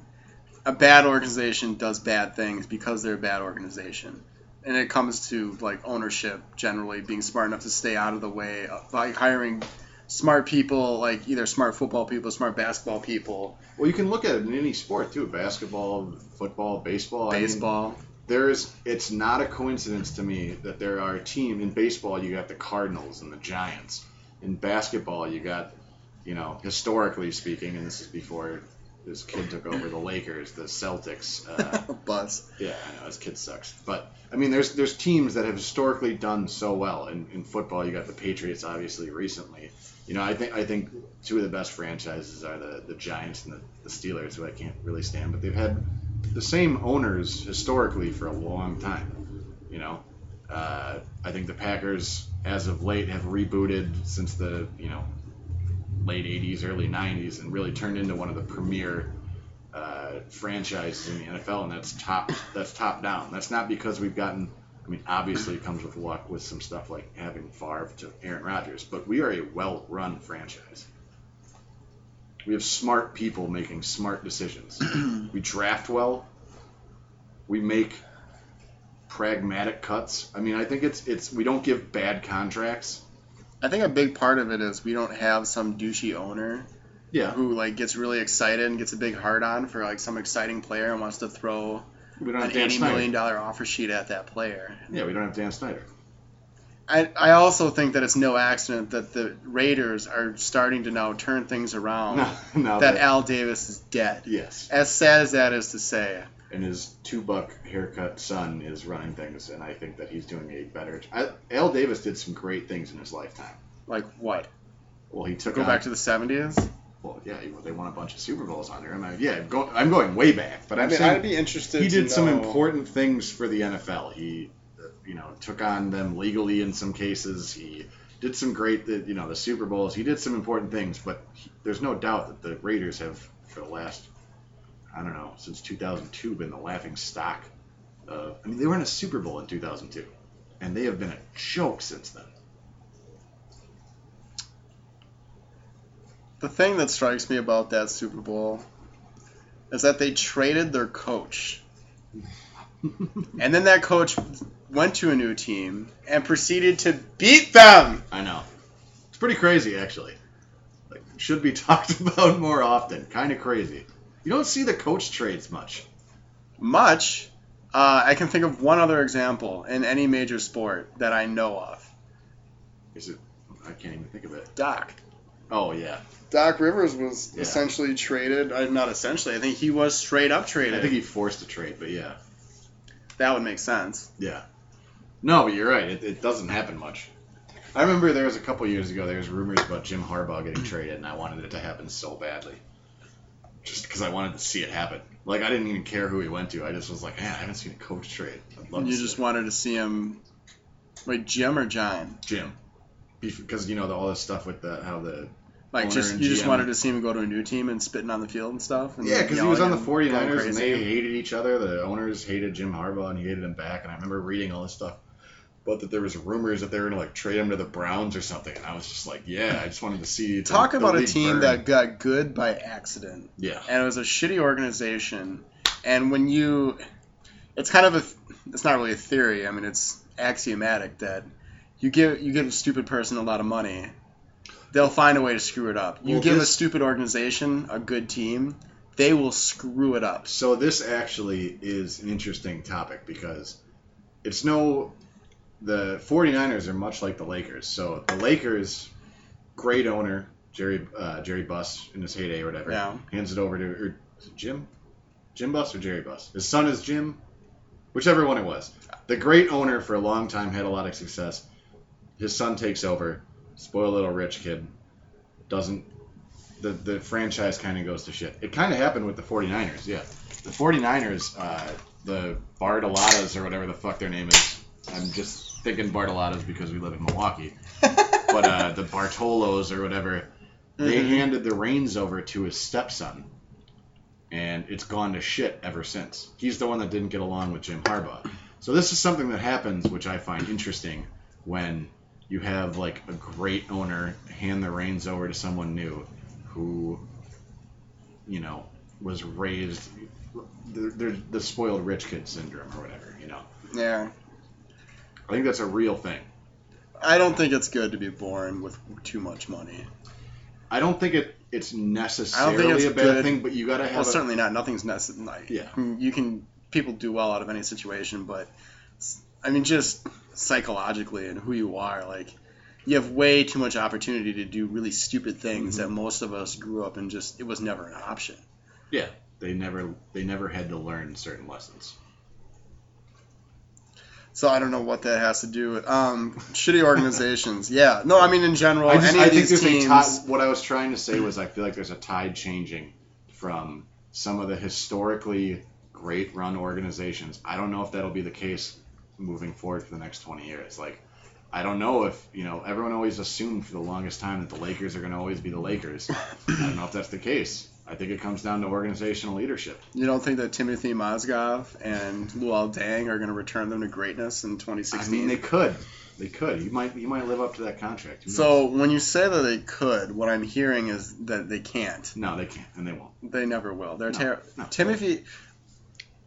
a bad organization does bad things because they're a bad organization. And it comes to like ownership generally being smart enough to stay out of the way of, like hiring smart people, like either smart football people, smart basketball people, Well, you can look at it in any sport too: basketball, football, baseball. I mean, baseball. there is it's not a coincidence to me that there are a team in baseball you got the Cardinals and the Giants. In basketball you got you know, historically speaking, and this is before this kid took over the Lakers, the Celtics. Uh, *laughs* Buzz. yeah, I know this kid sucks, but I mean, there's there's teams that have historically done so well in, in football. You got the Patriots, obviously, recently. You know, I think I think two of the best franchises are the, the Giants and the, the Steelers, who I can't really stand, but they've had the same owners historically for a long time. You know, uh, I think the Packers, as of late, have rebooted since the you know late '80s, early '90s, and really turned into one of the premier uh, franchises in the NFL, and that's top that's top down. That's not because we've gotten. I mean, obviously, it comes with luck with some stuff like having Favre to Aaron Rodgers, but we are a well-run franchise. We have smart people making smart decisions. *clears throat* we draft well. We make pragmatic cuts. I mean, I think it's it's we don't give bad contracts. I think a big part of it is we don't have some douchey owner Yeah, who like gets really excited and gets a big heart on for like some exciting player and wants to throw we don't an have Dan eighty million dollar offer sheet at that player. Yeah, we don't have Dan Snyder. I, I also think that it's no accident that the Raiders are starting to now turn things around. *laughs* No, no, that that- Al Davis is dead. yes, As sad as that is to say, and his two buck haircut son is running things, and I think that he's doing a better. I, Al Davis did some great things in his lifetime. like what? Well, he took Go on, back to the seventies. well, yeah, they won a bunch of Super Bowls under him. I, yeah, I'm going, I'm going way back, but I'm I mean, saying I'd be interested. he to did some know- important things for the NFL. He, uh, you know, took on them legally in some cases. He did some great, you know, the Super Bowls. He did some important things, but he, there's no doubt that the Raiders have, for the last, I don't know, since 2002, been the laughing stock. Of, I mean, they were in a Super Bowl in 2002, and they have been a joke since then. The thing that strikes me about that Super Bowl is that they traded their coach. *laughs* and then that coach went to a new team and proceeded to beat them. I know. It's pretty crazy, actually. Like, should be *laughs* talked about more often. Kind of crazy. You don't see the coach trades much. Much. Uh, I can think of one other example in any major sport that I know of. Is it? I can't even think of it. Doc. Oh yeah, Doc Rivers was Yeah. essentially traded. Uh, not essentially. I think he was straight up traded. I think he forced a trade, but yeah, that would make sense. yeah. No, but you're right. It, it doesn't happen much. I remember there was a couple years ago. There was rumors about Jim Harbaugh getting traded, and I wanted it to happen so badly, just because I wanted to see it happen. Like I didn't even care who he went to. I just was like, man, I haven't seen a coach trade. I'd love You to see just it." wanted to see him. Wait, Jim or John? Jim, because you know the, all this stuff with the how the Like just you just wanted to see him go to a new team and spitting on the field and stuff. And Yeah, because he was on the yelling and 49ers and they hated each other. The owners hated Jim Harbaugh and he hated him back. And I remember reading all this stuff. But that there was rumors that they were going to like trade him to the Browns or something. And I was just like, yeah, I just wanted to see. Talk the about a team burn. that got good by accident, Yeah. and it was a shitty organization. And when you, it's kind of a, it's not really a theory. I mean, it's axiomatic that you give you give a stupid person a lot of money, they'll find a way to screw it up. You Well, give a stupid organization a good team, they will screw it up. So this actually is an interesting topic because it's no. The 49ers are much like the Lakers. So the Lakers, great owner, Jerry uh, Jerry Buss in his heyday or whatever. Yeah. hands it over to or is it Jim, Jim Buss or Jerry Buss. His son is Jim, whichever one it was. The great owner for a long time had a lot of success. His son takes over, spoiled little rich kid, doesn't. The, the franchise kind of goes to shit. It kind of happened with the 49ers, yeah. The 49ers, uh, the Bartolotas or whatever the fuck their name is. I'm just thinking Bartolotas because we live in Milwaukee. *laughs* But uh, the Bartolos or whatever, they Mhm. handed the reins over to his stepson, and it's gone to shit ever since. He's the one that didn't get along with Jim Harbaugh. So this is something that happens, which I find interesting when you have like a great owner hand the reins over to someone new, who, you know, was raised the, the, the spoiled rich kid syndrome or whatever. You know, yeah. I think that's a real thing. I don't think it's good to be born with too much money. I don't think it it's necessarily it's a bad good. thing, but you got to have Well, a, certainly not. Nothing's necessary. Yeah. You can people do well out of any situation, but I mean, just psychologically and who you are, like you have way too much opportunity to do really stupid things Mm-hmm. that most of us grew up and just it was never an option. Yeah, they never they never had to learn certain lessons. So I don't know what that has to do with um, shitty organizations. *laughs* yeah, no, I mean in general, I, just, any I of think these there's teams. a what I was trying to say was I feel like there's a tide changing from some of the historically great run organizations. I don't know if that'll be the case moving forward for the next 20 years. Like I don't know if, you know, everyone always assumed for the longest time that the Lakers are going to always be the Lakers. I don't know if that's the case. I think it comes down to organizational leadership. You don't think that Timothy Mozgov and Luol Deng are going to return them to greatness in 2016? I 2016? mean, they could. They could. You might. You might live up to that contract. So when you say that they could, what I'm hearing is that they can't. no, they can't, and they won't. They never will. They're No, terrible. no. Timothy,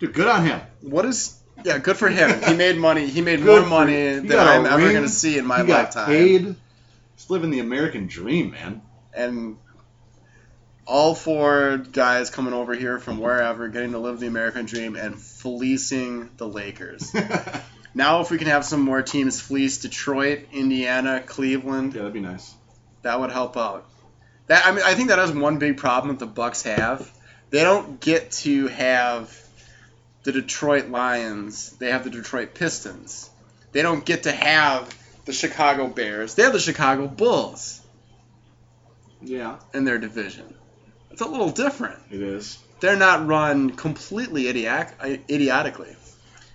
Dude, good on him. what is? Yeah, good for him. He made money. He made Good more money than got I'm ever going to see in my he got lifetime. paid. He's living the American dream, man. and all four guys coming over here from wherever, getting to live the American dream and fleecing the Lakers. *laughs* now, if we can have some more teams fleece Detroit, Indiana, Cleveland, yeah, that'd be nice. that would help out. That I mean, I think that is one big problem that the Bucks have. They don't get to have the Detroit Lions. They have the Detroit Pistons. They don't get to have the Chicago Bears. They have the Chicago Bulls Yeah, in their division. It's a little different. it is. They're not run completely idiotic, idiotically.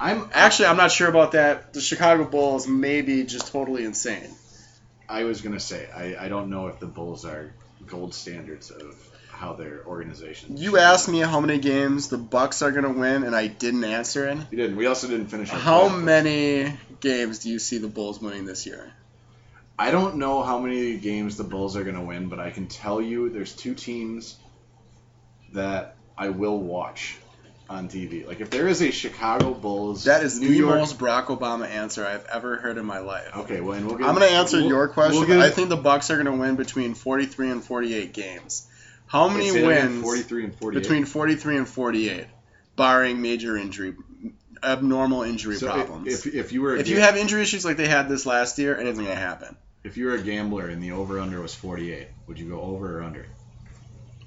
I'm Actually, I'm not sure about that. The Chicago Bulls may be just totally insane. I was gonna say I, I don't know if the Bulls are gold standards of how their organization. You asked me how many games the Bucks are going to win, and I didn't answer it. You didn't. We also didn't finish. our How playoff. many games do you see the Bulls winning this year? I don't know how many games the Bulls are gonna win, but I can tell you there's two teams that I will watch on TV. Like if there is a Chicago Bulls, That is New the York. most Barack Obama answer I've ever heard in my life. Okay, well, and we'll get. I'm going to answer we'll- your question. get- I think the Bucks are going to win between 43 and 48 games. How many say that again, wins 43 and 48. between 43 and 48, barring major injury, abnormal injury so problems? If, if, if you were If you have injury issues like they had this last year, anything going to happen. if you were a gambler and the over under was 48, would you go over or under?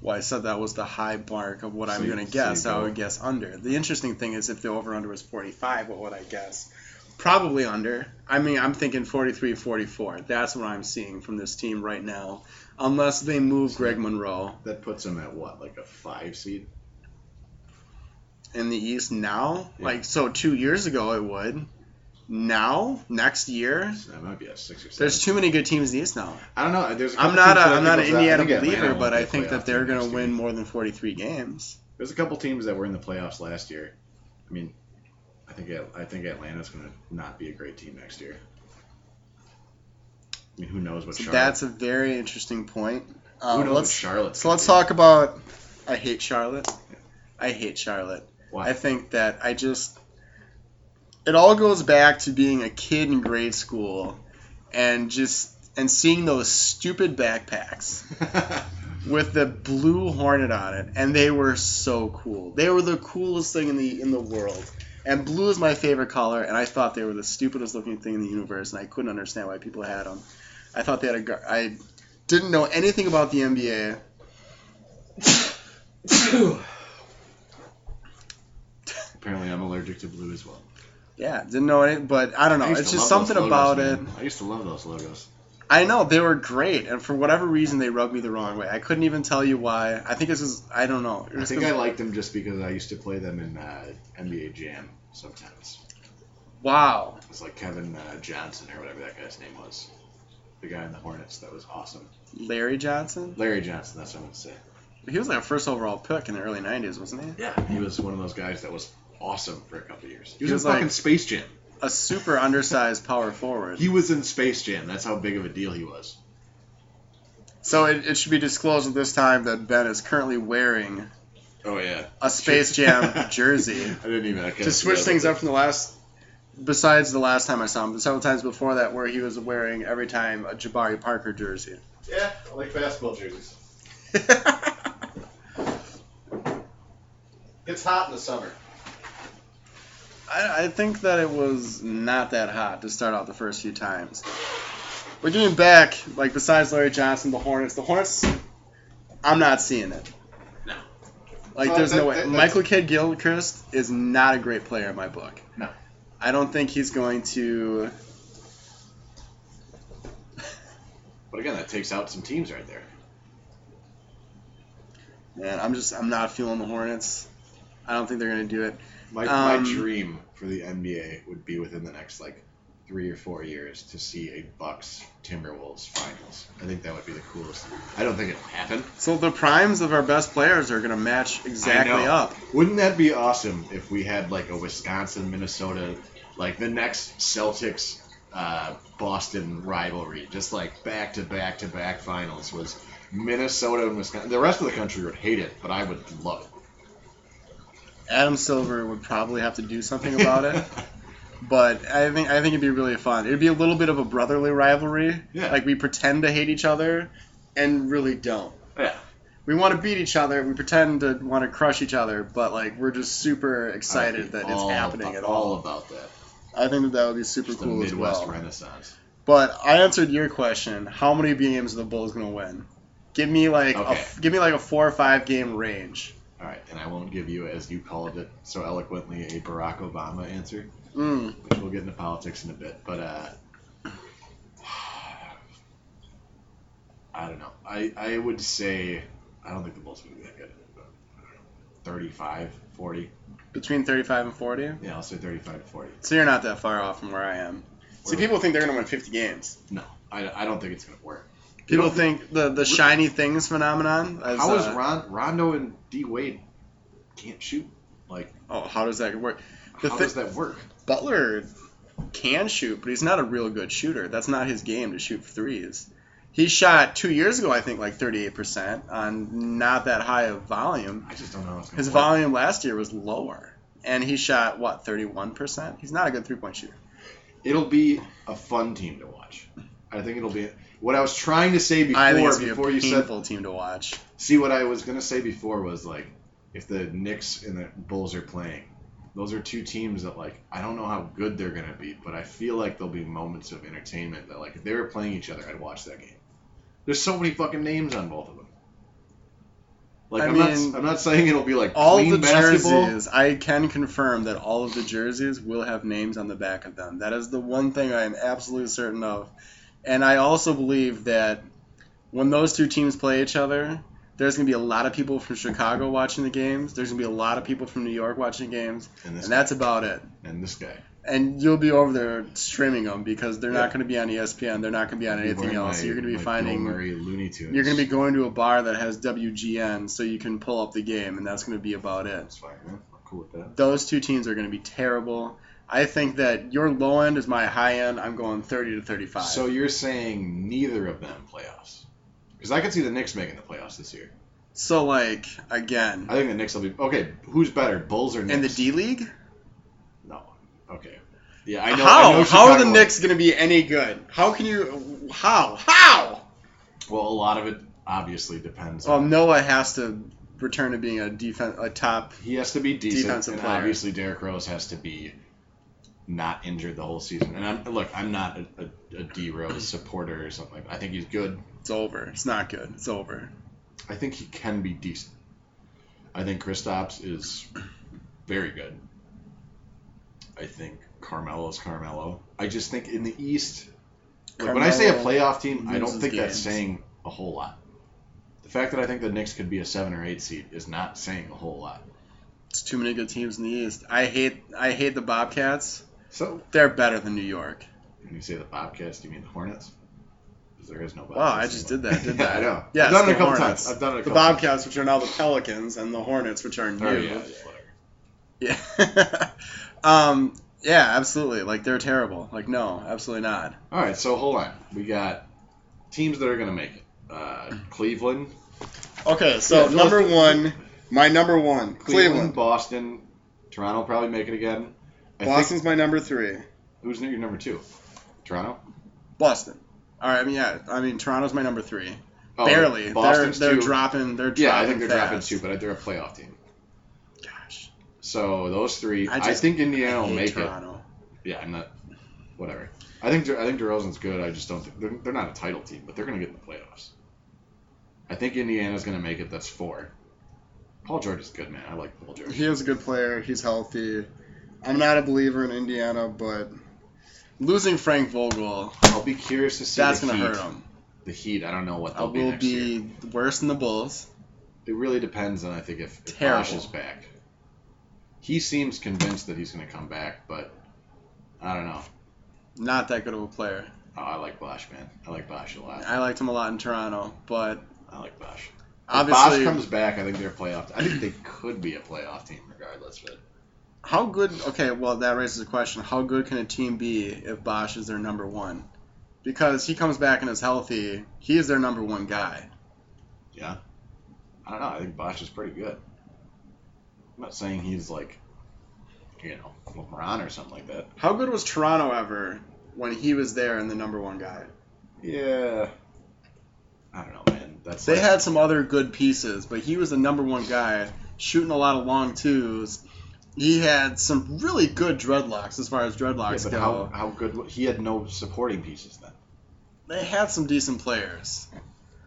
Well, I said that was the high mark of what So I'm going to so guess. I would guess under. The interesting thing is if the over under was 45, what would I guess? Probably under. I mean, I'm thinking 43 44. That's what I'm seeing from this team right now. Unless they move Greg Monroe That puts them at what, like a five seed? in the East now. Yeah. Like, so two years ago it would. Now, next year, So that might be a six or seven. there's too many good teams in the East now. I don't know. There's a I'm not a, teams that I I'm not an think will- I Indiana believer, but I think that they're going to year. win more than 43 games. There's a couple teams that were in the playoffs last year. I mean, I think I think Atlanta's going to not be a great team next year. I mean, who knows what So Charlotte? that's a very interesting point. who Um, knows what let's Charlotte's So let's be. talk about. I hate Charlotte. I hate Charlotte. Why? I think that I just. It all goes back to being a kid in grade school, and just and seeing those stupid backpacks *laughs* with the blue hornet on it, and they were so cool. They were the coolest thing in the in the world. And blue is my favorite color, and I thought they were the stupidest looking thing in the universe, and I couldn't understand why people had them. I thought they had a. I didn't know anything about the NBA. *laughs* *laughs* Apparently, I'm allergic to blue as well. Yeah, didn't know it, but I don't know. I It's just something logos, about it. I used to love those logos. I know they were great, and for whatever reason, they rubbed me the wrong way. I couldn't even tell you why. I think it's just I don't know. I think I liked them just because I used to play them in uh, NBA Jam sometimes. wow. It's like Kevin uh, Johnson or whatever that guy's name was. The guy in the Hornets that was awesome. Larry Johnson. Larry Johnson, that's what I'm to say. He was like a first overall pick in the early '90s, wasn't he? Yeah, he was one of those guys that was awesome for a couple of years. He was, He was in fucking Space Jam. A super undersized power forward. He was in Space Jam. That's how big of a deal he was. So it, it should be disclosed at this time that Ben is currently wearing Oh yeah. a Space Jam *laughs* jersey. I didn't even. Okay, to switch things up from the last, besides the last time I saw him, several times before that, where he was wearing every time a Jabari Parker jersey. Yeah, I like basketball jerseys. *laughs* It's hot in the summer. I, I think that it was not that hot to start out the first few times. We're getting back, like besides Larry Johnson, the Hornets. The Hornets, I'm not seeing it. No. Like Well, there's that- no way. that- Michael Kidd Gilchrist is not a great player in my book. No. I don't think he's going to. But again, that takes out some teams right there. Man, I'm just I'm not feeling the Hornets. I don't think they're going to do it. My, Um, my dream for the NBA would be within the next like three or four years to see a Bucks Timberwolves finals. I think that would be the coolest. I don't think it'll happen. So the primes of our best players are going to match exactly up. Wouldn't that be awesome if we had like a Wisconsin Minnesota, like the next Celtics uh, Boston rivalry, just like back to back to back finals was Minnesota and Wisconsin. The rest of the country would hate it, but I would love it. Adam Silver would probably have to do something *laughs* about it. But I think I think it'd be really fun. It'd be a little bit of a brotherly rivalry. Yeah. Like we pretend to hate each other and really don't. Yeah. We want to beat each other. We pretend to want to crush each other, but like we're just super excited that it's happening at all all. about that. I think that that would be super Just cool as Midwest well. Renaissance. But I answered your question. How many games are the Bulls gonna win? Give me like Okay. a, give me like a four or five game range. All right, and I won't give you, as you called it so eloquently, a Barack Obama answer, Mm. which we'll get into politics in a bit. But uh, I don't know. I, I would say I don't think the Bulls would be that good. 35, 40. Between 35 and 40. Yeah, I'll say 35 to 40. So you're not that far off from where I am. See, people think they're gonna win 50 games. No, I, I don't think it's going to work. People think the the shiny things phenomenon. As, How is uh, Ron, Rondo and D Wade can't shoot? Like, Oh, how does that work? The how thi- does that work? Butler can shoot, but he's not a real good shooter. That's not his game to shoot threes. He shot two years ago, I think, like 38% on not that high of volume. I just don't know. His work. volume last year was lower, and he shot what 31%. He's not a good three point shooter. It'll be a fun team to watch. I think it'll be what I was trying to say before. I think it's before be a you said, painful team to watch. see what I was gonna say before was like, if the Knicks and the Bulls are playing, those are two teams that like I don't know how good they're gonna be, but I feel like there'll be moments of entertainment that like if they were playing each other, I'd watch that game. There's so many fucking names on both of them. Like I am not I'm not saying it'll be like All the basketball. jerseys, I can confirm that all of the jerseys will have names on the back of them. That is the one thing I am absolutely certain of. And I also believe that when those two teams play each other, there's going to be a lot of people from Chicago watching the games. There's going to be a lot of people from New York watching games. And And that's about it. and this guy. And you'll be over there streaming them because they're Yeah. not going to be on ESPN. They're not going to be on anything else. my- you're going to be finding. Murray Looney Tunes. You're going to be going to a bar that has WGN, so you can pull up the game, and that's going to be about it That's fine, man. I'm cool with that. those two teams are going to be terrible. I think that your low end is my high end. I'm going 30 to 35. So you're saying neither of them playoffs? Because I could see the Knicks making the playoffs this year. So, like again, I think the Knicks will be okay. Who's better, Bulls or Knicks? in the D League, No. Okay. Yeah, I know. how I know how are the Knicks going to be any good? How can you how how? Well, a lot of it obviously depends. Well, Noah has to return to being a defense a top. he has to be decent, defensive and player. obviously Derrick Rose has to be not injured the whole season. And I'm look, I'm not a, a, a D Rose supporter or something. like that. I think he's good. It's over. It's not good. It's over. I think he can be decent. I think Kristaps is very good. I think Carmelo's Carmelo. I just think in the East, like, when I say a playoff team, I don't think that's saying a whole lot. The fact that I think the Knicks could be a seven or eight seed is not saying a whole lot. It's too many good teams in the East. I hate I hate the Bobcats. So They're better than New York. when you say the Bobcats, do you mean the Hornets? Because there is no Bobcats. Wow, I just did that, didn't I? *laughs* I know. Yes, I've done it the a couple Hornets. times. I've done it a The couple times. Bobcats, which are now the Pelicans, and the Hornets, which are new. Oh, yeah, whatever. *laughs* Yeah. um, yeah, absolutely. Like they're terrible. Like no, absolutely not. All right, so hold on. We got teams that are going to make it. Uh, Cleveland, Okay, so Yeah, number one, my number one, Cleveland, Cleveland. Boston, Toronto will probably make it again. I Boston's think, my number three. who's your number two? Toronto. Boston. All right, I mean yeah, I mean Toronto's my number three. Oh, Barely. Boston's they're they're two. dropping. They're dropping Yeah, I think they're dropping fast. two, but they're a playoff team. Gosh, So those three, I I, think Indiana will hate make it. Yeah, I'm not. Whatever. I think I think DeRozan's good. I just don't think they're, they're not a title team, but they're going to get in the playoffs. I think Indiana's going to make it. That's four. Paul George is good, man. I like Paul George. He is a good player. He's healthy. I'm not a believer in Indiana, but losing Frank Vogel, I'll be curious to see. that's to Heat. hurt him. The Heat. I don't know what I they'll be will year. be worse than the Bulls. It really depends on I think if, if Terrible. Bosh is back. He seems convinced that he's going to come back, but I don't know. Not that good of a player. Oh, I like Bosh, man. I like Bosh a lot. I liked him a lot in Toronto, but I like Bosh. If obviously, Bosh comes back, I think they're playoff. I think they could be a playoff team regardless. But how good? Okay, well that raises a question: How good can a team be if Bosh is their number one? Because he comes back and is healthy, he is their number one guy. yeah, I don't know. I think Bosh is pretty good. I'm not saying he's like, you know, LeBron or something like that. How good was Toronto ever when he was there and the number one guy? Yeah. I don't know, man. That's They like- had some other good pieces, but he was the number one guy, shooting a lot of long twos. He had some really good dreadlocks as far as Yeah, dreadlocks but go. how, how good? He had no supporting pieces then. They had some decent players.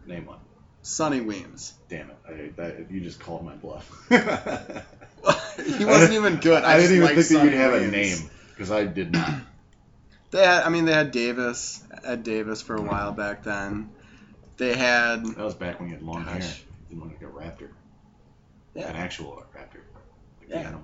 Name one. Sonny Weems. Damn it! I, that, you just called my bluff. *laughs* he wasn't even good. *laughs* I, I, didn't even think that you'd have a name because I did not. *clears throat* They had, I mean, they had Davis, Ed Davis for a while back then. They had, That was back when you had long Gosh. hair. Didn't look like a raptor. Yeah. An actual raptor. Like the animal.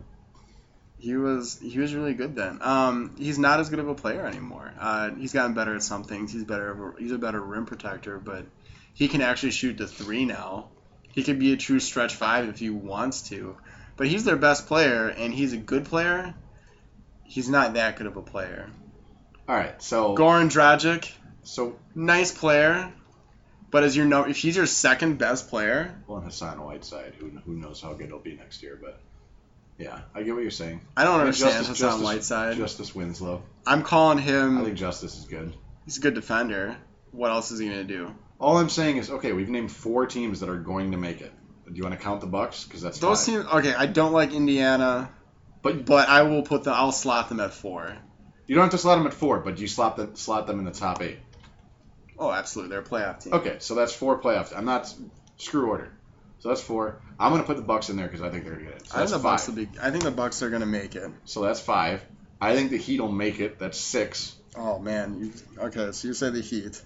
He was, he was really good then. Um, he's not as good of a player anymore. Uh, he's gotten better at some things. He's better, of a, he's a better rim protector, but he can actually shoot the three now. He could be a true stretch five if he wants to, but he's their best player, and he's a good player. He's not that good of a player. All right, so Goran Dragic, so nice player, but as your no, if he's your second best player, well, on Hassan Whiteside, who who knows how good he'll be next year, but yeah, I get what you're saying. I don't I understand Justice- Justice- Whiteside. Justice Winslow. I'm calling him. I think Justice is good. He's a good defender. What else is he gonna do? All I'm saying is, okay, we've named four teams that are going to make it. Do you want to count the Bucks? Because that's Those five. teams. Okay, I don't like Indiana, But but I will put them. I'll slot them at four. you don't have to slot them at four, but you slot them slot them in the top eight. Oh, absolutely, they're a playoff team. Okay, so that's four playoff. I'm not screw order. So that's four. I'm gonna put the Bucks in there because I think they're gonna get it. So I think the. Bucks will be. I think the Bucks are gonna make it. So that's five. I think the Heat will make it. That's six. Oh man. You, okay, so you say the Heat.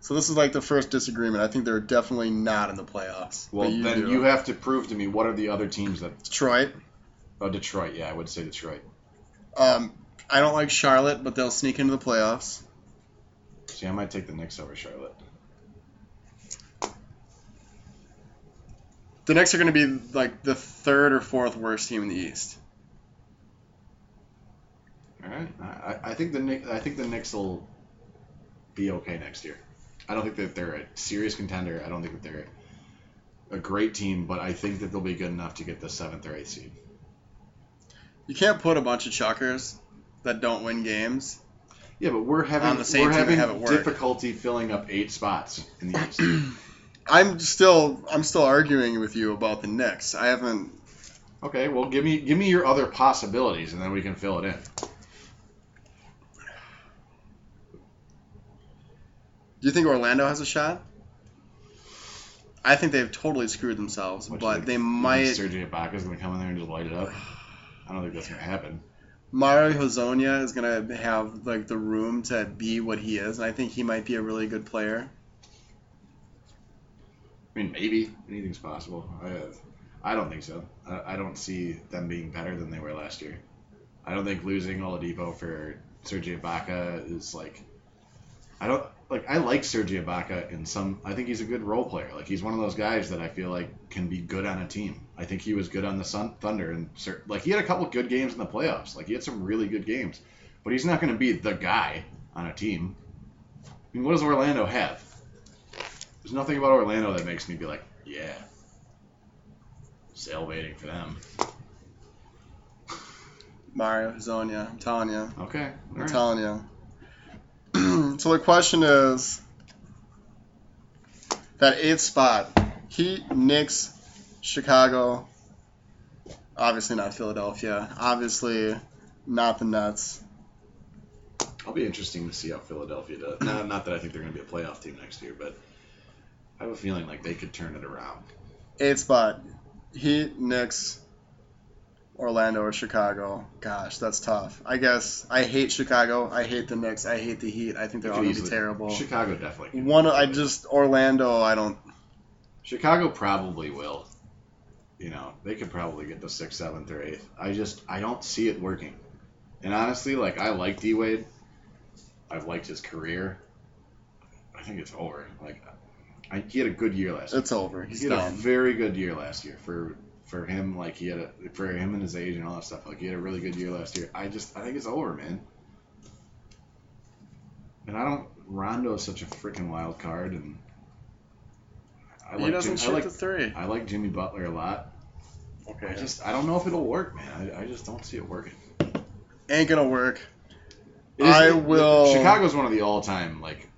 So this is like the first disagreement. I think they're definitely not in the playoffs. Well, you then do. you have to prove to me what are the other teams that. Detroit. Oh, Detroit. Yeah, I would say Detroit. Um, I don't like Charlotte, but they'll sneak into the playoffs. See, I might take the Knicks over Charlotte. The Knicks are going to be like the third or fourth worst team in the East. All right. I, I think the Knicks. I think the Knicks will be okay next year. I don't think that they're a serious contender. I don't think that they're a great team, but I think that they'll be good enough to get the seventh or eighth seed. You can't put a bunch of chuckers that don't win games. Yeah, but we're having On the same we're having difficulty filling up eight spots in the East. *clears throat* I'm still I'm still arguing with you about the Knicks. I haven't. okay, well give me give me your other possibilities, and then we can fill it in. Do you think Orlando has a shot? I think they've totally screwed themselves, you but they might. Sergio Ibaka's gonna come in there and just light it up. I don't think that's gonna happen. Mario Hezonja is gonna have like the room to be what he is, and I think he might be a really good player. Mean, maybe anything's possible. I, I don't think so. I, I don't see them being better than they were last year. I don't think losing Oladipo for Sergio Ibaka is like. I don't like. I like Sergio Ibaka in some. I think he's a good role player. Like he's one of those guys that I feel like can be good on a team. I think he was good on the Sun Thunder and like he had a couple good games in the playoffs. Like he had some really good games, but he's not going to be the guy on a team. I mean, what does Orlando have? There's nothing about Orlando that makes me be like, yeah, salivating for them. Mario Hezonja, I'm telling you. Okay, all I'm right. telling *clears throat* you. so the question is that eighth spot: Heat, Knicks, Chicago. Obviously not Philadelphia. Obviously not the Nets. I'll be interesting to see how Philadelphia does. Not, not that I think they're going to be a playoff team next year, but I have a feeling like they could turn it around. Eighth spot: Heat, Knicks, Orlando, or Chicago. Gosh, that's tough. I guess I hate Chicago. I hate the Knicks. I hate the Heat. I think they're all gonna be terrible. Chicago definitely. One, I just Orlando. I don't. Chicago probably will. You know, they could probably get the sixth, seventh, or eighth. I just I don't see it working. And honestly, like I like D Wade, I've liked his career. I think it's over. Like, I, he had a good year last year. It's over. He's he had a done. very good year last year for for him. Like he had a for him and his age and all that stuff. Like he had a really good year last year. I just I think it's over, man. And I don't. Rondo is such a freaking wild card, and I he like doesn't Jim- shoot I like the three. I like Jimmy Butler a lot. Okay. I just I don't know if it'll work, man. I, I just don't see it working. Ain't gonna work. It is- I it- will- Chicago's one of the all-time like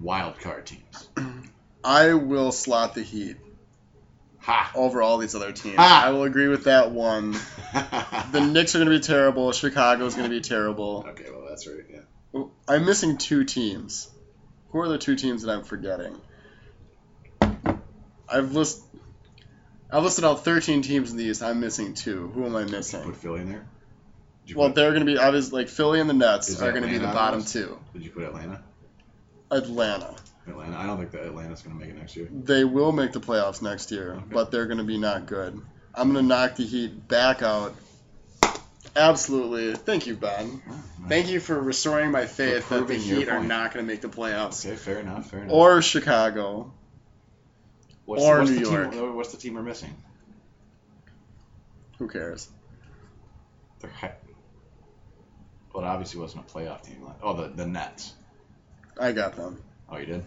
wild card teams. *clears throat* I will slot the Heat Ha! over all these other teams. Ah. I will agree with that one. *laughs* The Knicks are going to be terrible. Chicago is going to be terrible. Okay, well that's right. Yeah. I'm missing two teams. Who are the two teams that I'm forgetting? I've list I've listed out 13 teams in the East. I'm missing two. Who am I missing? put Philly in there? Well, put, they're going to be obviously like Philly and the Nets Is are going to be the bottom two. did you put Atlanta? Atlanta. Atlanta. I don't think that Atlanta's going to make it next year. They will make the playoffs next year, Okay. but they're going to be not good. I'm going to knock the Heat back out. Absolutely. Thank you, Ben. Thank you for restoring my faith that the Heat are not going to make the playoffs. Okay, fair enough. Fair enough. Or Chicago. what's, or what's New the York. Team, what's the team we're missing? Who cares? They're he- well, it obviously wasn't a playoff team. Oh, the the Nets. I got them. Oh, you did.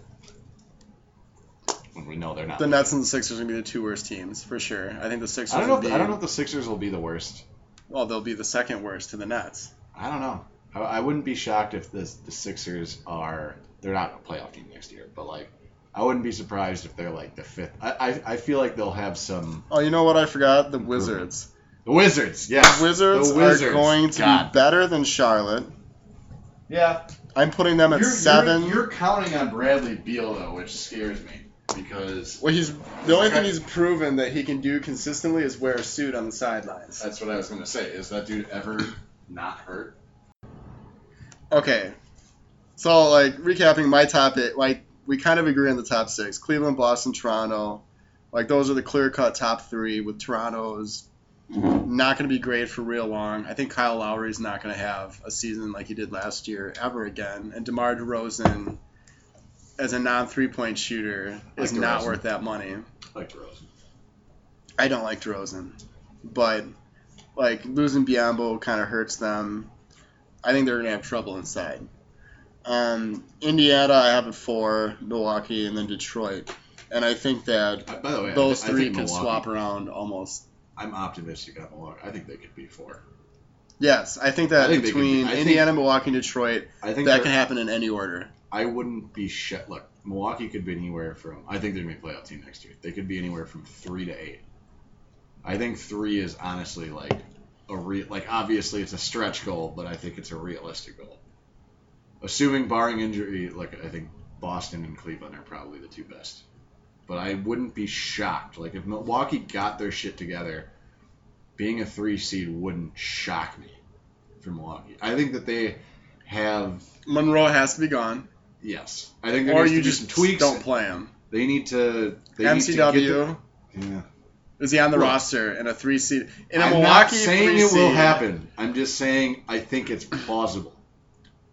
When we know they're not. The Nets and the Sixers are going to be the two worst teams, for sure. I think the Sixers I don't know. will If be, the, I don't know if the Sixers will be the worst. well, they'll be the second worst to the Nets. I don't know. I, I wouldn't be shocked if the the Sixers are. They're not a playoff team next year, but like, I wouldn't be surprised if they're like the fifth. I I, I feel like they'll have some. Oh, you know what I forgot? The Wizards. The Wizards, yes. The Wizards, The Wizards. are going to God. be better than Charlotte. Yeah. I'm putting them at You're, 7 You're, you're counting on Bradley Beal though, which scares me because Well, he's the only thing he's proven that he can do consistently is wear a suit on the sidelines. that's what I was gonna say. Is that dude ever not hurt? Okay, so like recapping my top eight, like we kind of agree on the top six: Cleveland, Boston, Toronto. Like those are the clear-cut top three. With Toronto's not going to be great for real long. I think Kyle Lowry's not going to have a season like he did last year ever again. And DeMar DeRozan, as a non-three-point shooter, is Like not worth that money. Like DeRozan. I don't like DeRozan, but like losing Biyombo kind of hurts them. I think they're gonna have trouble inside. Um, Indiana, I have it four, Milwaukee, and then Detroit, and I think that Uh, By the way, those thi- I three can Milwaukee- swap around almost. I'm optimistic on Milwaukee. I think they could be four. Yes, I think that I think can be- between think- Indiana, Milwaukee, and Detroit, I think that can happen in any order. I wouldn't be shit. Look, Milwaukee could be anywhere from. I think they're gonna be a playoff team next year. They could be anywhere from three to eight. I think three is honestly like a real. Like obviously it's a stretch goal, but I think it's a realistic goal. Assuming barring injury, like I think Boston and Cleveland are probably the two best. But I wouldn't be shocked. Like if Milwaukee got their shit together, being a three seed wouldn't shock me for Milwaukee. I think that they have Monroe has to be gone, Yes, I think there or you just tweaks. don't play him. They need to. They Need to MCW get the, yeah. is he on the Look, roster in a three seed in a I'm Milwaukee not saying it will happen. I'm just saying I think it's plausible.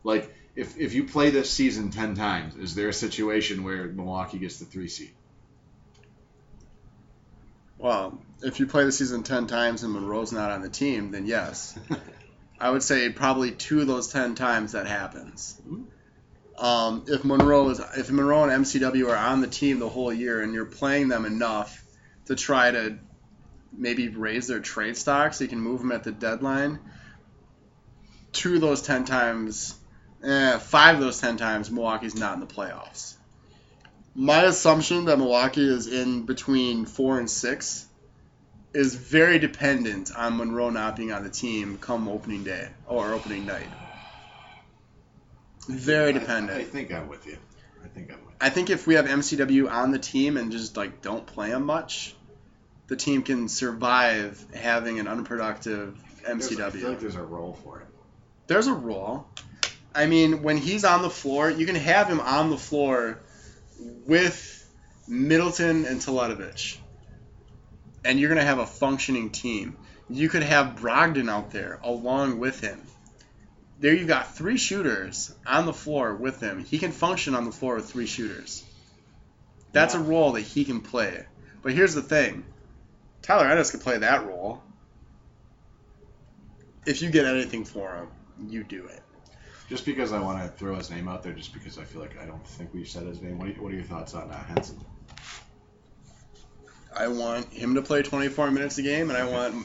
Like if if you play this season ten times, is there a situation where Milwaukee gets the three seed? Well, if you play the season ten times and Monroe's not on the team, then yes. *laughs* I would say probably two of those ten times that happens. Um, if Monroe is, if Monroe and MCW are on the team the whole year and you're playing them enough to try to maybe raise their trade stock so you can move them at the deadline, two of those ten times, eh, five of those ten times, Milwaukee's not in the playoffs. My assumption that Milwaukee is in between four and six is very dependent on Monroe not being on the team come opening day or opening night. Very I- dependent. I, think I'm with you. I think I'm with. I think if we have MCW on the team and just like don't play him much, the team can survive having an unproductive you. There's- I feel MCW. like there's a role for it. There's a role. I mean, when he's on the floor, you can have him on the floor with Middleton and Teletovic, and you're gonna have a functioning team. You could have Brogdon out there along with him. there you've got three shooters on the floor with him. He can function on the floor with three shooters. That's Yeah. a role that he can play. But here's the thing Tyler Ennis can play that role. If you get anything for him, you do it. Just because I want to throw his name out there, just because I feel like I don't think we've said his name. What are, you, what are your thoughts on uh, Henson? I want him to play 24 minutes a game, and I want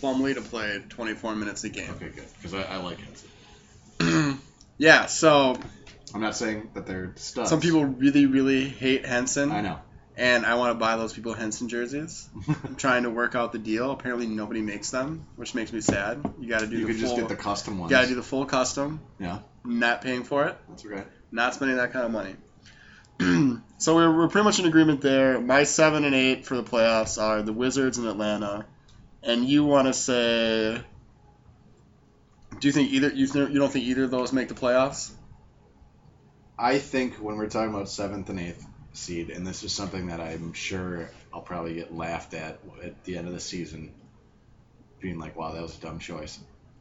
Plumlee to play 24 minutes a game. Okay, good. Because I, I like Henson. *clears throat* yeah, so I'm not saying that they're studs. some people really, really hate Henson. I know. And I want to buy those people Henson jerseys. I'm *laughs* trying to work out the deal. Apparently, nobody makes them, which makes me sad. You got to do you the could full. just get the custom you ones. got to do the full custom. Yeah. Not paying for it. That's okay. Not spending that kind of money. *clears throat* so we're, we're pretty much in agreement there. My seven and eight for the playoffs are the Wizards and Atlanta, and you want to say. Do you think either you th- you don't think either of those make the playoffs? I think when we're talking about seventh and eighth seed, and this is something that I'm sure I'll probably get laughed at at the end of the season, being like, "Wow, that was a dumb choice."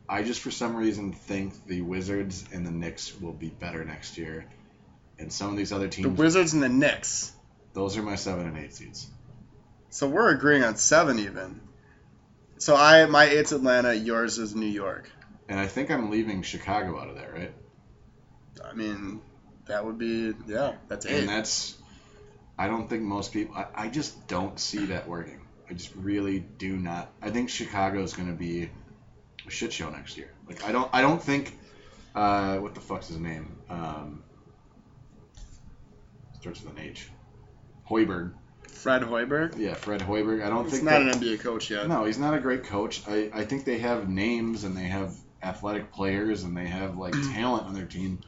I just for some reason think the Wizards and the Knicks will be better next year, and some of these other teams. The. Wizards and the Knicks. those are my seven and eight seeds. So we're agreeing on seven even. So I my eight's Atlanta, yours is New York. And I think I'm leaving Chicago out of that, right? I mean, that would be yeah, that's eight. And that's, I don't think most people, I, I just don't see that working. I just really do not. I think Chicago is going to be a shit show next year. Like I don't, I don't think, uh, what the fuck's his name? Um, starts with an H. Hoiberg. Fred Hoiberg. Yeah, Fred Hoiberg. I don't He's think not that- an NBA coach yet. no, he's not a great coach. I, I think they have names and they have athletic players and they have like talent on their team.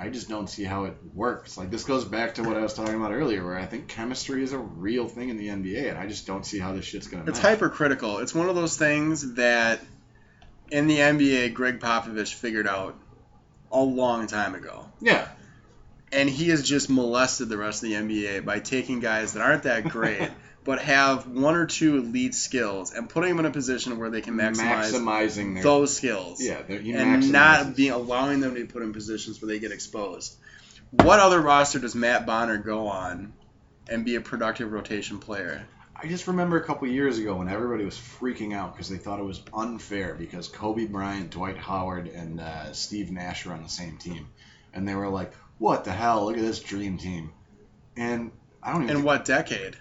I just don't see how it works. Like this goes back to what I was talking about earlier, where I think chemistry is a real thing in the NBA, and I just don't see how this shit's gonna. It's match. hypercritical. It's one of those things that in the NBA, Gregg Popovich figured out a long time ago. Yeah, And he has just molested the rest of the NBA by taking guys that aren't that great, *laughs* but have one or two elite skills and putting them in a position where they can maximize maximizing their. those skills. yeah, and not being allowing them to be put in positions where they get exposed. What other roster does Matt Bonner go on and be a productive rotation player? I just remember a couple years ago when everybody was freaking out because they thought it was unfair because Kobe Bryant, Dwight Howard, and uh, Steve Nash were on the same team, and they were like, "What the hell? Look at this dream team." And I don't even. In think- what decade?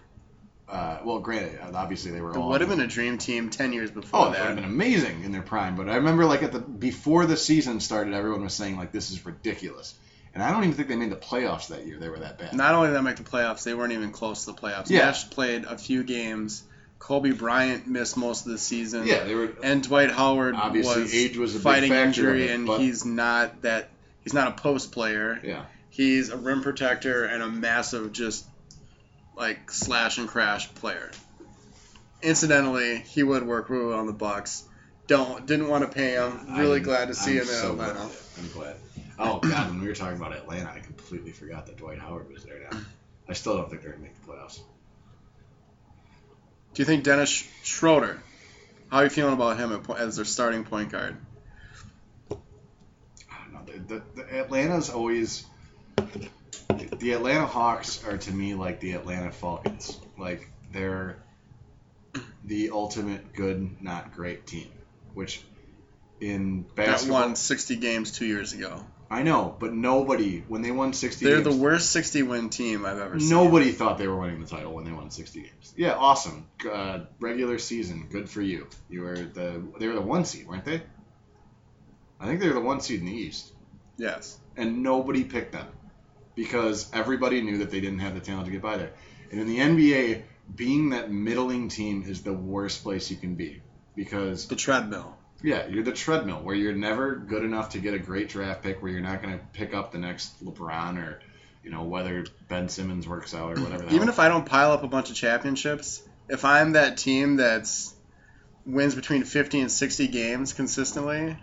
Uh, well, granted, obviously they were It all. would have been a dream team ten years before Oh, it would have been amazing in their prime. But I remember, like at the before the season started, everyone was saying like, "This is ridiculous," and I don't even think they made the playoffs that year. They were that bad. Not only did they make the playoffs, they weren't even close to the playoffs. Yeah. Nash played a few games. Kobe Bryant missed most of the season. yeah, they were. And Dwight Howard Obviously, was age was a big fighting factor injury, it, and he's not that. He's not a post player. Yeah. He's a rim protector and a massive, just like slash and crash player. Incidentally, he would work really well on the Bucks. Don't didn't want to pay him. Really I'm- glad to see I'm him in Atlanta. glad. I'm glad. Oh God, when we were talking about Atlanta, I completely forgot that Dwight Howard was there now. I still don't think they're gonna make the playoffs. Do you think Dennis Schroeder? How are you feeling about him as their starting point guard? I don't know. The, the, the Atlanta's always the Atlanta Hawks are to me like the Atlanta Falcons. Like they're the ultimate good, not great team. Which in basketball. That won 60 games two years ago. I know, but nobody when they won sixty. They're games, the worst 60 win team I've ever seen. Nobody thought they were winning the title when they won 60 games. Yeah, awesome. Uh, regular season, good for you. You were the they were the one seed, weren't they? I think they were the one seed in the East, Yes. and nobody picked them because everybody knew that they didn't have the talent to get by there. And in the NBA, being that middling team is the worst place you can be because The treadmill. yeah, you're the treadmill where you're never good enough to get a great draft pick, where you're not going to pick up the next LeBron or, you know, whether Ben Simmons works out or whatever. Even if I don't pile up a bunch of championships, if I'm that team that's wins between 50 and 60 games consistently,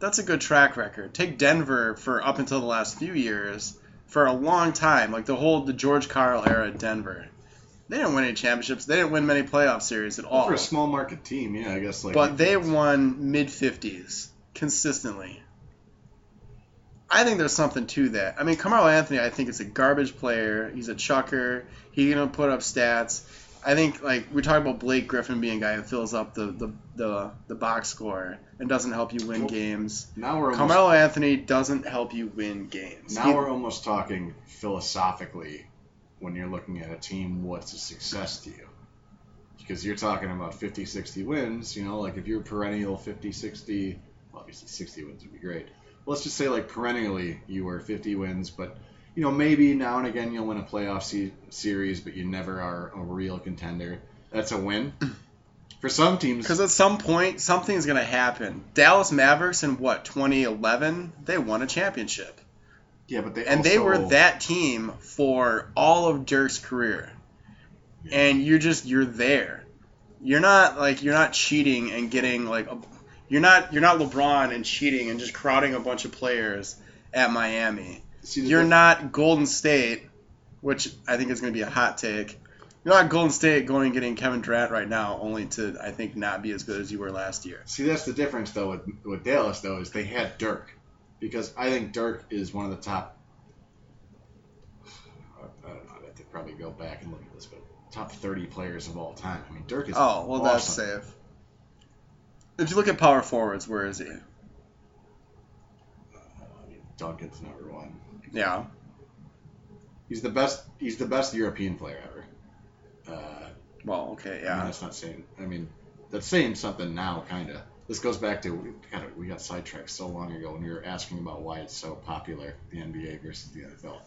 that's a good track record. Take Denver for up until the last few years for a long time, like the whole the George Karl era at Denver. They didn't win any championships. They didn't win many playoff series at all. for a small market team, yeah, I guess like. But they won mid 50s consistently. I think there's something to that. I mean, Carmelo Anthony, I think is a garbage player. He's a chucker. He's gonna put up stats. I think like we talk about Blake Griffin being a guy who fills up the the, the, the box score and doesn't help you win Well, games. Now we're almost, Carmelo Anthony doesn't help you win games. now He- we're almost talking philosophically when you're looking at a team. What's a success to you? Because you're talking about 50, 60 wins. You know, like if you're perennial 50, 60, obviously 60 wins would be great. Let's just say like perennially you were 50 wins, but you know maybe now and again you'll win a playoff se- series, but you never are a real contender. That's a win. For some teams, Because at some point, something's going to happen. Dallas Mavericks in what 2011, they won a championship, yeah, but they and they were that team for all of Dirk's career. Yeah. And you're just you're there. You're not like you're not cheating and getting like a, you're not you're not LeBron and cheating and just crowding a bunch of players at Miami. You're not Golden State, which I think is going to be a hot take. You're not Golden State going and getting Kevin Durant right now, only to I think not be as good as you were last year. See, that's the difference though with with Dallas though is they had Dirk, because I think Dirk is one of the top. I don't know. I'd have to probably go back and look at this, but top thirty players of all time. I mean, Dirk is. Oh well, that's safe. If you look at power forwards, where is he? Uh, I mean, Duncan's number one. Yeah, He's the best. He's the best European player ever. Uh, well, okay, I mean, yeah. that's not saying. I mean, that's saying something now, kind of. This goes back to we got we got sidetracked so long ago when we were asking about why it's so popular the NBA versus the NFL.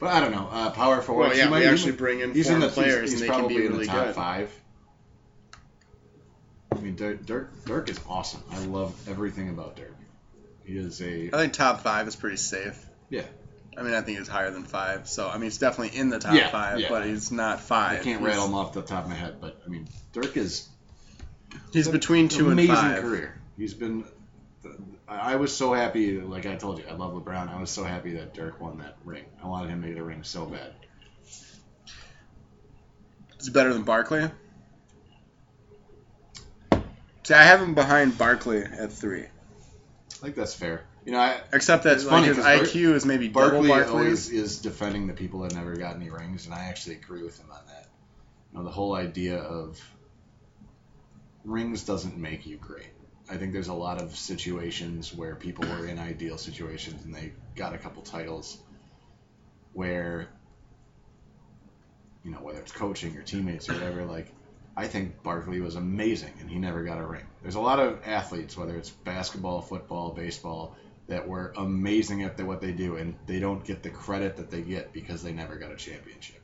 But I don't know. Uh, power forward. Well, yeah, we actually bring in he's in the players he's, and he's they can probably be in the top good. five. I mean, Dirk, Dirk Dirk is awesome. I love everything about Dirk. He is a I think top five is pretty safe. Yeah. I mean, I think he's higher than five. So I mean, he's definitely in the top Yeah, five, yeah. but he's not five. I can't he's, rattle him off the top of my head, but I mean, Dirk is He's between two and amazing five. career. He's been. I I was so happy, like I told you, I love LeBron. I was so happy that Dirk won that ring. I wanted him to get a ring so bad. He's better than Barkley. See, I have him behind Barkley at three, I think that's fair. You know, I, except that It's like, funny his 'cause Bar- IQ is maybe double Barkley Barkley's. always is defending the people that never got any rings, and I actually agree with him on that. You know, the whole idea of rings doesn't make you great. I think there's a lot of situations where people were in ideal situations and they got a couple titles where, you know, whether it's coaching or teammates or whatever, like, I think Barkley was amazing and he never got a ring. There's a lot of athletes, whether it's basketball, football, baseball, that were amazing at the, what they do and they don't get the credit that they get because they never got a championship.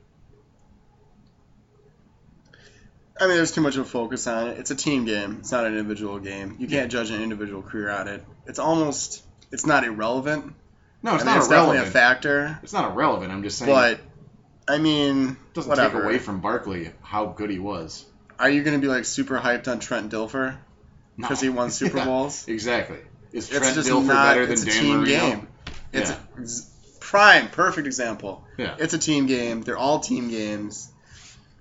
I mean, there's too much of a focus on it. It's a team game. It's not an individual game. You can't judge an individual career on it. It's almost. It's not irrelevant. No, it's I mean, not it's definitely a factor. It's not irrelevant. I'm just saying But I mean, it doesn't whatever. take away from Barkley how good he was. Are you going to be like super hyped on Trent Dilfer No. because he won *laughs* Super Yeah, Bowls? exactly. Is It's Trent just Dilfer not. better than it's a Dan team Marino? game. It's Yeah. a, prime, perfect example. Yeah. It's a team game. They're all team games.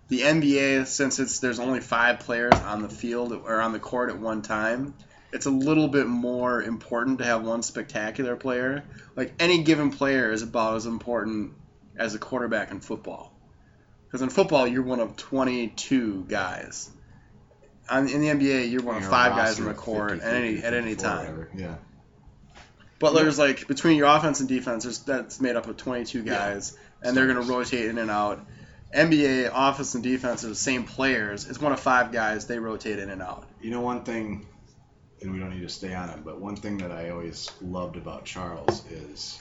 The NBA, since it's there's only five players on the field or on the court at one time, it's a little bit more important to have one spectacular player. Like any given player is about as important as a quarterback in football. Because in football, you're one of 22 guys. On, in the NBA, you're one of five guys on the court 50, at any at any time. Yeah. But there's like between your offense and defense, there's, that's made up of 22 Yeah. guys, and they're going to rotate in and out. NBA offense and defense are the same players. It's one of five guys. They rotate in and out. You know one thing, and we don't need to stay on it, but one thing that I always loved about Charles is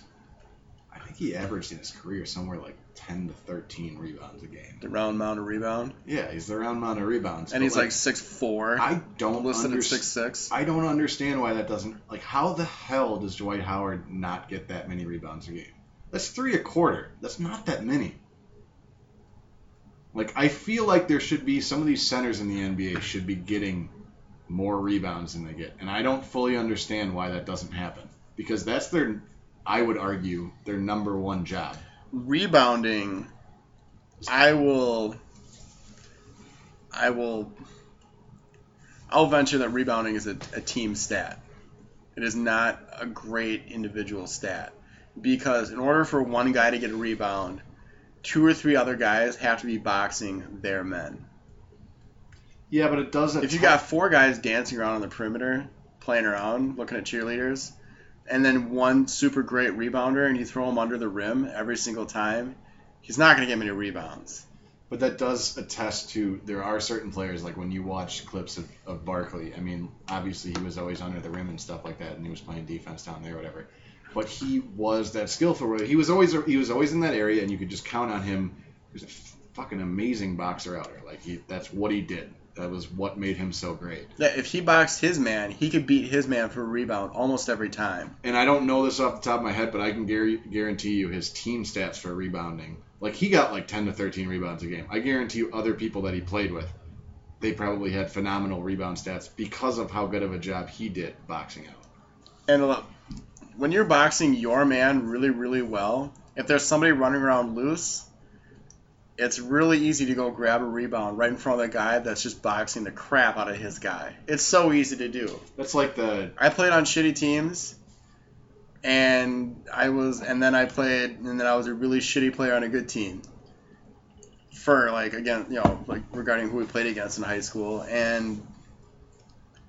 I think he averaged in his career somewhere like 10 to 13 rebounds a game. The round mound of rebound, Yeah, he's the round mound of rebounds. and he's like six four, I don't listen understand. six six. I don't understand why that doesn't like how the hell does Dwight Howard not get that many rebounds a game? That's three a quarter. That's not that many. Like I feel like there should be some of these centers in the NBA should be getting more rebounds than they get. And I don't fully understand why that doesn't happen. Because that's their I would argue their number one job. Rebounding, I will. I will. I'll venture that rebounding is a, a team stat. It is not a great individual stat. because in order for one guy to get a rebound, two or three other guys have to be boxing their men. Yeah, but it doesn't. If you got four guys dancing around on the perimeter, playing around, looking at cheerleaders, and then one super great rebounder, and you throw him under the rim every single time, he's not going to get many rebounds. But that does attest to there are certain players like when you watch clips of, of Barkley. I mean, obviously he was always under the rim and stuff like that, and he was playing defense down there, whatever. But he was that skillful. He was always he was always in that area, and you could just count on him. He was a fucking amazing boxer outer. Like he, that's what he did. That was what made him so great. Yeah, if he boxed his man, he could beat his man for a rebound almost every time. And I don't know this off the top of my head, but I can guarantee you his team stats for rebounding. Like he got like 10 to 13 rebounds a game. I guarantee you other people that he played with, they probably had phenomenal rebound stats because of how good of a job he did boxing out. And look, when you're boxing your man really, really well, if there's somebody running around loose, it's really easy to go grab a rebound right in front of the guy that's just boxing the crap out of his guy. It's so easy to do. That's like the I played on shitty teams and I was and then I played and then I was a really shitty player on a good team. For like again, you know, like regarding who we played against in high school and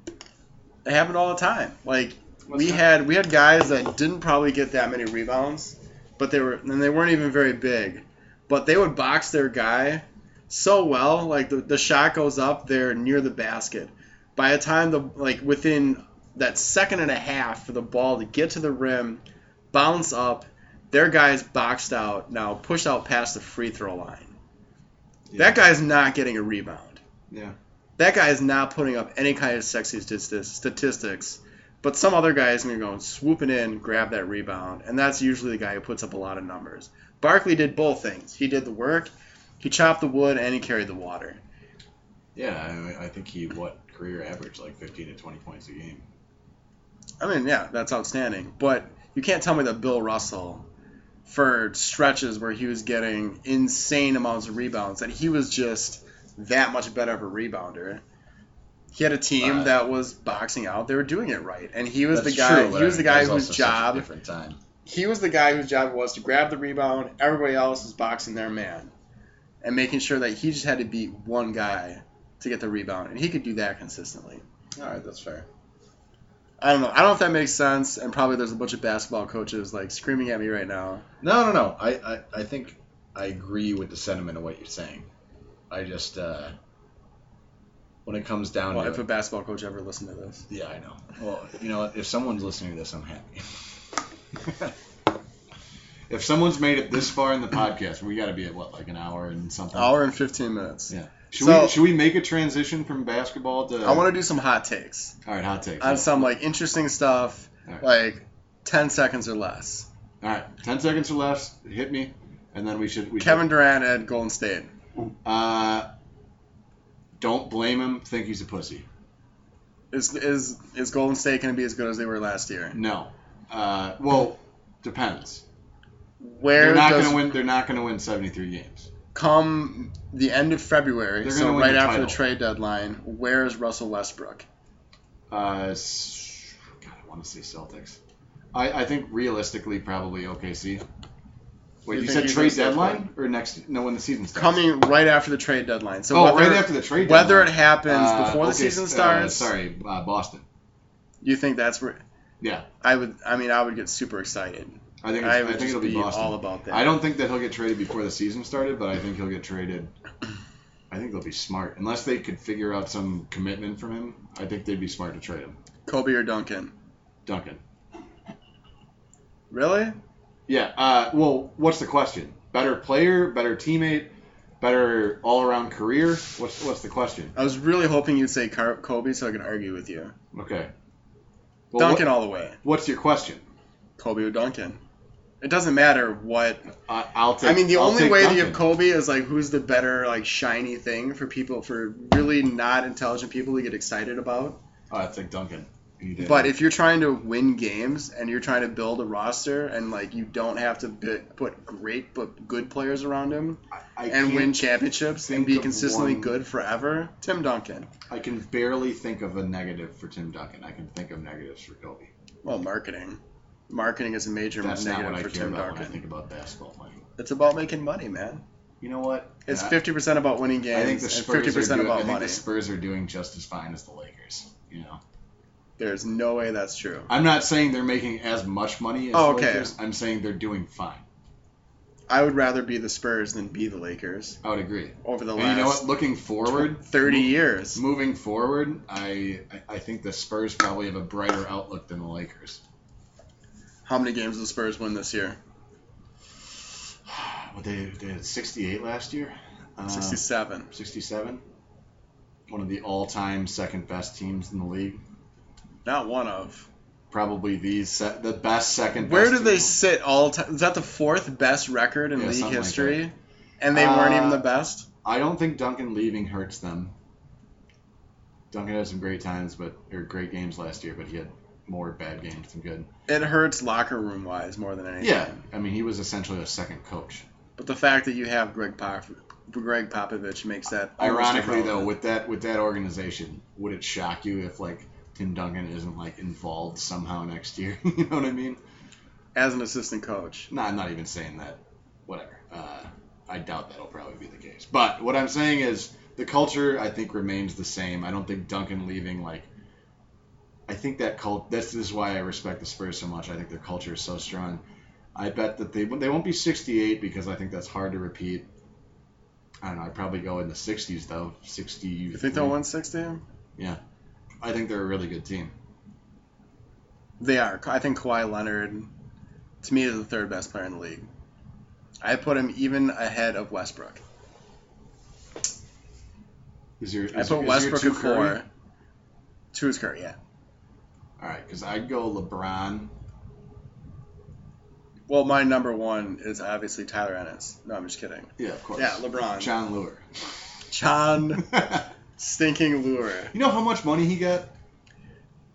it happened all the time. Like What's we that? had we had guys that didn't probably get that many rebounds, but they were and they weren't even very big but they would box their guy so well. Like the, the shot goes up, they're near the basket. By the time the like within that second and a half for the ball to get to the rim, bounce up, their guy's boxed out now, pushed out past the free throw line. Yeah. That guy's not getting a rebound. Yeah. That guy is not putting up any kind of sexy statistics. But some other guy is going to go swooping in, grab that rebound, and that's usually the guy who puts up a lot of numbers. Barkley did both things. He did the work, he chopped the wood, and he carried the water. Yeah, I, I think he what career average like 15 to 20 points a game. I mean, yeah, that's outstanding. But you can't tell me that Bill Russell, for stretches where he was getting insane amounts of rebounds, that he was just that much better of a rebounder. He had a team that was boxing out. They were doing it right, and he was the guy. True, he was the guy whose job. He was the guy whose job was to grab the rebound. Everybody else was boxing their man and making sure that he just had to beat one guy to get the rebound, and he could do that consistently. All right, that's fair. I don't know. I don't know if that makes sense, and probably there's a bunch of basketball coaches like screaming at me right now. No, no, no. I, I, I think I agree with the sentiment of what you're saying. I just uh, when it comes down well, to if a basketball coach ever listened to this. Yeah, I know. Well, you know, if someone's listening to this, I'm happy. *laughs* *laughs* if someone's made it this far in the podcast, we got to be at what, like an hour and something? Hour and fifteen minutes. Yeah. Should so, we should we make a transition from basketball to? I want to do some hot takes. All right, hot takes. On yeah. some like interesting stuff, right. like ten seconds or less. All right, ten seconds or less. Hit me, and then we should. We Kevin should. Durant at Golden State. Uh, don't blame him. Think he's a pussy. Is is is Golden State going to be as good as they were last year? No. Uh, well, depends. Where they're not going to win? They're not going to win seventy three games. Come the end of February, so right after title. the trade deadline, where is Russell Westbrook? Uh, God, I want to say Celtics. I, I think realistically, probably OKC. Wait, you, you said trade deadline or next? No, when the season starts. Coming right after the trade deadline. So oh, whether, right after the trade deadline. Whether it happens uh, before the season starts. Uh, sorry, uh, Boston. You think that's where? Yeah. I would. I mean, I would get super excited. I think. I, I think it'll be, be all about that. I don't think that he'll get traded before the season started, but I think he'll get traded. I think they'll be smart, unless they could figure out some commitment from him. I think they'd be smart to trade him. Kobe or Duncan? Duncan. Really? Yeah. Uh, well, what's the question? Better player, better teammate, better all-around career. What's what's the question? I was really hoping you'd say Kobe so I could argue with you. Okay. Well, Duncan what, all the way. What's your question? Kobe or Duncan. It doesn't matter what. Uh, I'll take. I mean, the I'll only way Duncan. to give Kobe is like who's the better like shiny thing for people for really not intelligent people to get excited about. Oh, I think Duncan. But if you're trying to win games and you're trying to build a roster and like you don't have to put great but good players around him I, I and win championships and be consistently one, good forever, Tim Duncan. I can barely think of a negative for Tim Duncan. I can think of negatives for Kobe. Well, marketing. Marketing is a major That's not negative I for care Tim about when I think about basketball money. It's about making money, man. You know what? It's fifty percent about winning games I think the and Spurs fifty are percent doing, I about think money. the Spurs are doing just as fine as the Lakers. You know, There's no way that's true. I'm not saying they're making as much money as Oh, the okay. Lakers. I'm saying they're doing fine. I would rather be the Spurs than be the Lakers I would agree. over the And last you know what? Looking forward, thirty mo- years. moving forward, I I- think the Spurs probably have a brighter outlook than the Lakers. How many games did the Spurs win this year? *sighs* What they, they had 68 last year. Uh, Sixty-seven. 67. One of the all-time second best teams in the league. Not one of. Probably the se- the best second. Where best do they sit all time? Is that the fourth best record in Yeah, league something like history? and they weren't even Uh, the best. I don't think Duncan leaving hurts them. Duncan had some great times, but or great games last year, but he had more bad games than good. It hurts locker room wise more than anything. Yeah, I mean he was essentially a second coach. But the fact that you have Gregg Pop, Gregg Popovich makes that. Ironically, though, with that with that organization, would it shock you if like Tim Duncan isn't like involved somehow next year? *laughs* you know what I mean? as an assistant coach, No, I'm not even saying that. Whatever. Uh, I doubt that'll probably be the case. But what I'm saying is the culture, I think, remains the same. I don't think Duncan leaving like. I think that cult. This is why I respect the Spurs so much. I think their culture is so strong. I bet that they they won't be 68 because I think that's hard to repeat. I don't know. I'd probably go in the 60s though. 60. you think they'll win sixty? I think they're a really good team. They are. I think Kawhi Leonard, to me, is the third best player in the league. I put him even ahead of Westbrook. Is your I is put your- Westbrook at Curry? four. Two is Curry, yeah. All right, because I'd go LeBron. Well, my number one is obviously Tyler Ennis. No, I'm just kidding. Yeah, of course. Yeah, LeBron. Jon Leuer. John Stinking Leuer. You know how much money he got?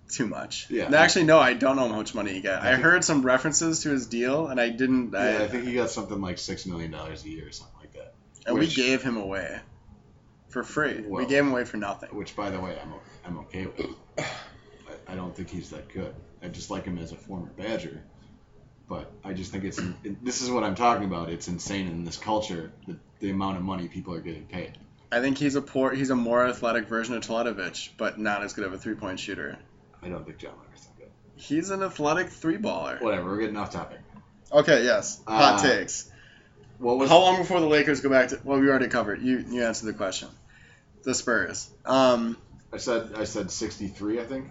Too much. Yeah. No, Actually, no, I don't know how much money he got. I I, heard some references to his deal, and I didn't. Yeah, I, I think he got something like six million dollars a year or something like that. and which- we gave him away for free. Well- we gave him away for nothing. Which, by the way, I'm I'm okay with. I, I don't think he's that good. I just like him as a former Badger, but I just think it's it, this is what I'm talking about. It's insane in this culture the, the amount of money people are getting paid. I think he's a poor. He's a more athletic version of Teletovic, but not as good of a three point shooter. I don't think Jon Leuer's that good. He's an athletic three baller. Whatever, we're getting off topic. Okay, yes. Hot Uh, takes. What was How long before the Lakers go back to? Well, we already covered. You you answered the question. The Spurs. Um. I said? I said 63, I think.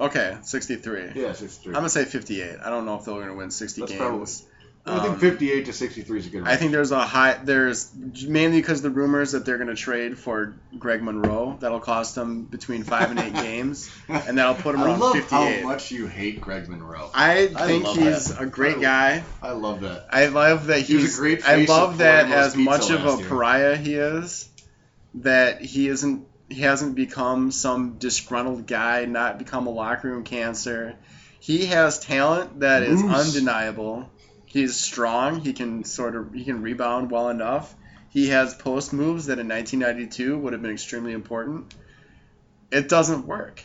Okay, 63. Yeah, 63. I'm gonna say 58. I don't know if they're gonna win 60 That's games. I think Um, 58 to 63 is a good. I think there's a high. There's mainly because the rumors that they're going to trade for Greg Monroe. That'll cost them between five and eight *laughs* games, and that'll put *laughs* him I around love 58. how much you hate Greg Monroe. I I think he's that. a great I- guy. I love that. I love that He was a he's. great I love that as much of a year. pariah he is, that he isn't. He hasn't become some disgruntled guy, not become a locker room cancer. He has talent that is undeniable. He's strong. He can sort of he can rebound well enough. He has post moves that in 1992 would have been extremely important. It doesn't work.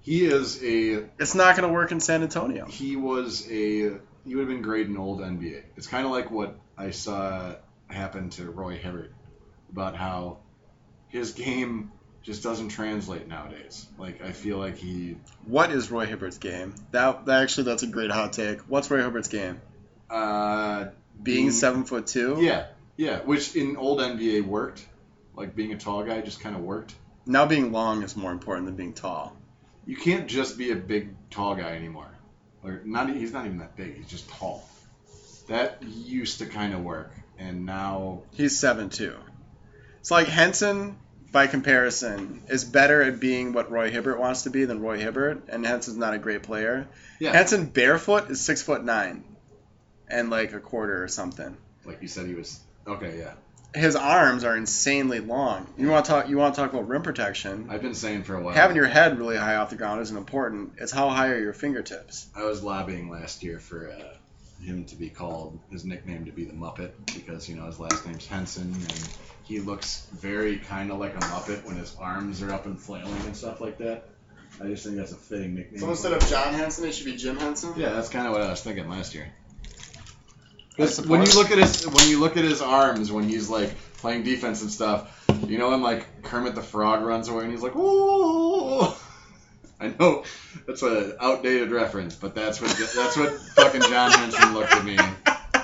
He is a. It's not going to work in San Antonio. He was a. He would have been great in old NBA. It's kind of like what I saw happen to Roy Hibbert about how his game just doesn't translate nowadays. Like I feel like he. What is Roy Hibbert's game? That, that actually that's a great hot take. What's Roy Hibbert's game? Uh, Being seven foot two. yeah, yeah. Which in old NBA worked. Like being a tall guy just kind of worked. Now being long is more important than being tall. You can't just be a big tall guy anymore. Or not. He's not even that big. He's just tall. That used to kind of work, and now He's seven two. It's like Henson, by comparison, is better at being what Roy Hibbert wants to be than Roy Hibbert, and Henson's not a great player. Yeah. Henson barefoot is six foot nine, and like a quarter or something. like you said, he was okay. Yeah, His arms are insanely long. You want to talk? You want to talk about rim protection? I've been saying for a while. Having your head really high off the ground isn't important. It's how high are your fingertips. I was lobbying last year for uh, him to be called his nickname to be the Muppet because you know his last name's Henson and he looks very kind of like a Muppet when his arms are up and flailing and stuff like that. I just think that's a fitting nickname. So instead of John Henson, it should be Jim Henson. Yeah, that's kind of what I was thinking last year. I when you look at his when you look at his arms when he's like playing defense and stuff, you know when like Kermit the Frog runs away and he's like, "Whoa!" *laughs* I know that's an outdated reference, but that's what that's what fucking John Henson looked at me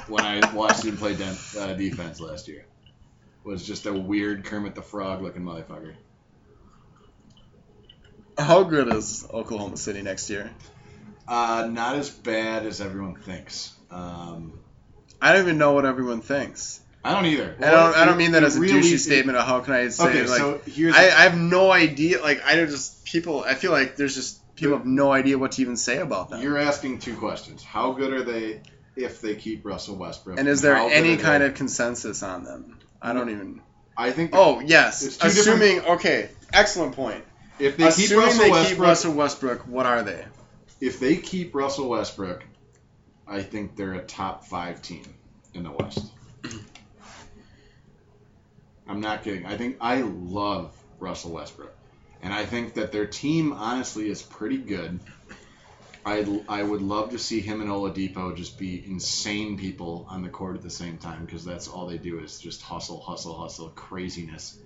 when I watched him play den- uh, defense last year. Was just a weird Kermit the Frog looking motherfucker. How good is Oklahoma City next year? Uh, not as bad as everyone thinks. Um, I don't even know what everyone thinks. I don't either. I don't. I don't mean that as a really- douchey statement of how can I say Okay, like so here's I, I have no idea. Like I just people. I feel like there's just people have no idea what to even say about them. You're asking two questions. How good are they if they keep Russell Westbrook? and is there any they- kind of consensus on them? I don't even. I think Oh yes, assuming okay. Excellent point. if they keep Russell they keep Russell Westbrook, what are they? if they keep Russell Westbrook, I think they're a top five team in the West. *clears throat* I'm not kidding. I think I love Russell Westbrook, and I think that their team honestly is pretty good. I I would love to see him and Oladipo just be insane people on the court at the same time because that's all they do is just hustle, hustle, hustle, craziness.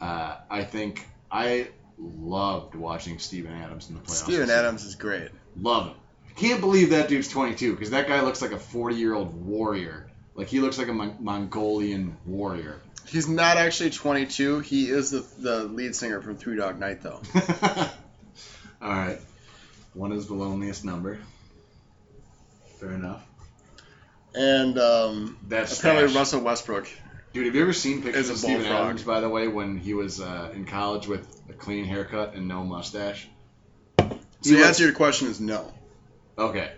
Uh, I think I loved watching Steven Adams in the playoffs. Steven. Adams is great. Love him. Can't believe that dude's 22 because that guy looks like a 40 year old warrior. Like he looks like a Mon- Mongolian warrior. He's not actually 22. He is the, the lead singer from Three Dog Night, though. *laughs* All right. One is the loneliest number. Fair enough. And um, That's apparently stash. Russell Westbrook. Dude, have you ever seen pictures of Steven bullfrog. Adams, by the way, when he was uh, in college with a clean haircut and no mustache? So the answer to your question is no. Okay.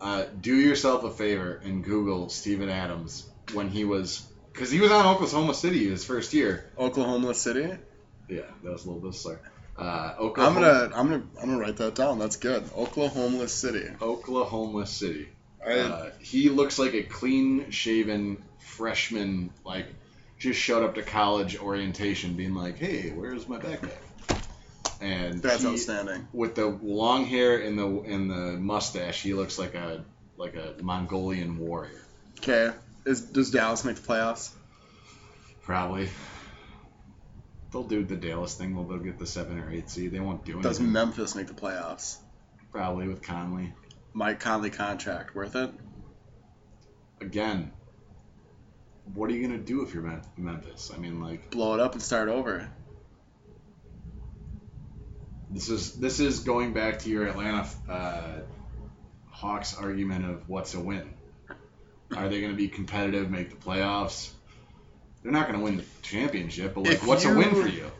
Uh, do yourself a favor and Google Steven Adams when he was. Because he was on Oklahoma City his first year. Oklahoma City. Yeah, that was a little bit. Uh, I'm gonna I'm gonna I'm gonna write that down. That's good. Oklahoma City. Oklahoma City. I, Uh, he looks like a clean shaven freshman, like just showed up to college orientation being like, hey, where's my backpack? And that's he- outstanding. with the long hair and the and the mustache, he looks like a like a Mongolian warrior. Okay. Is does Dallas make the playoffs? Probably. They'll do the Dallas thing. They'll, they'll get the seven or eight seed. They won't do it. Does. Memphis make the playoffs? Probably with Conley. Mike Conley contract worth it? Again, what are you gonna do if you're Memphis? I mean, like Blow it up and start over. This is this is going back to your Atlanta uh, Hawks argument of what's a win. Are they going to be competitive, make the playoffs? They're not going to win the championship, but like, If what's a win for you?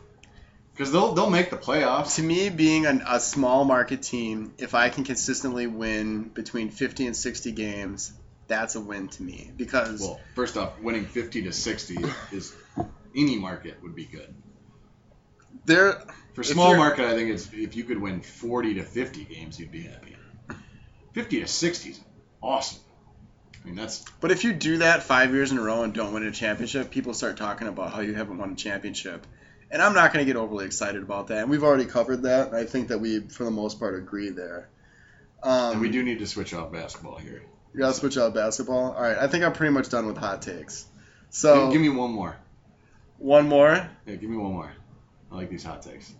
Because they'll they'll make the playoffs. To me, being an, a small market team, if I can consistently win between 50 and 60 games, that's a win to me. Because Well, first off, winning fifty to sixty is any market would be good. They're For small market, I think it's if you could win forty to fifty games, you'd be happy. Fifty to sixty is awesome. I mean, that's But if you do that five years in a row and don't win a championship, people start talking about how you haven't won a championship. And I'm not going to get overly excited about that. And we've already covered that. And I think that we, for the most part, agree there. Um, and we do need to switch off basketball here. You got to switch out basketball. All right, I think I'm pretty much done with hot takes. So give, give me one more. one more. Yeah, give me one more. I like these hot takes.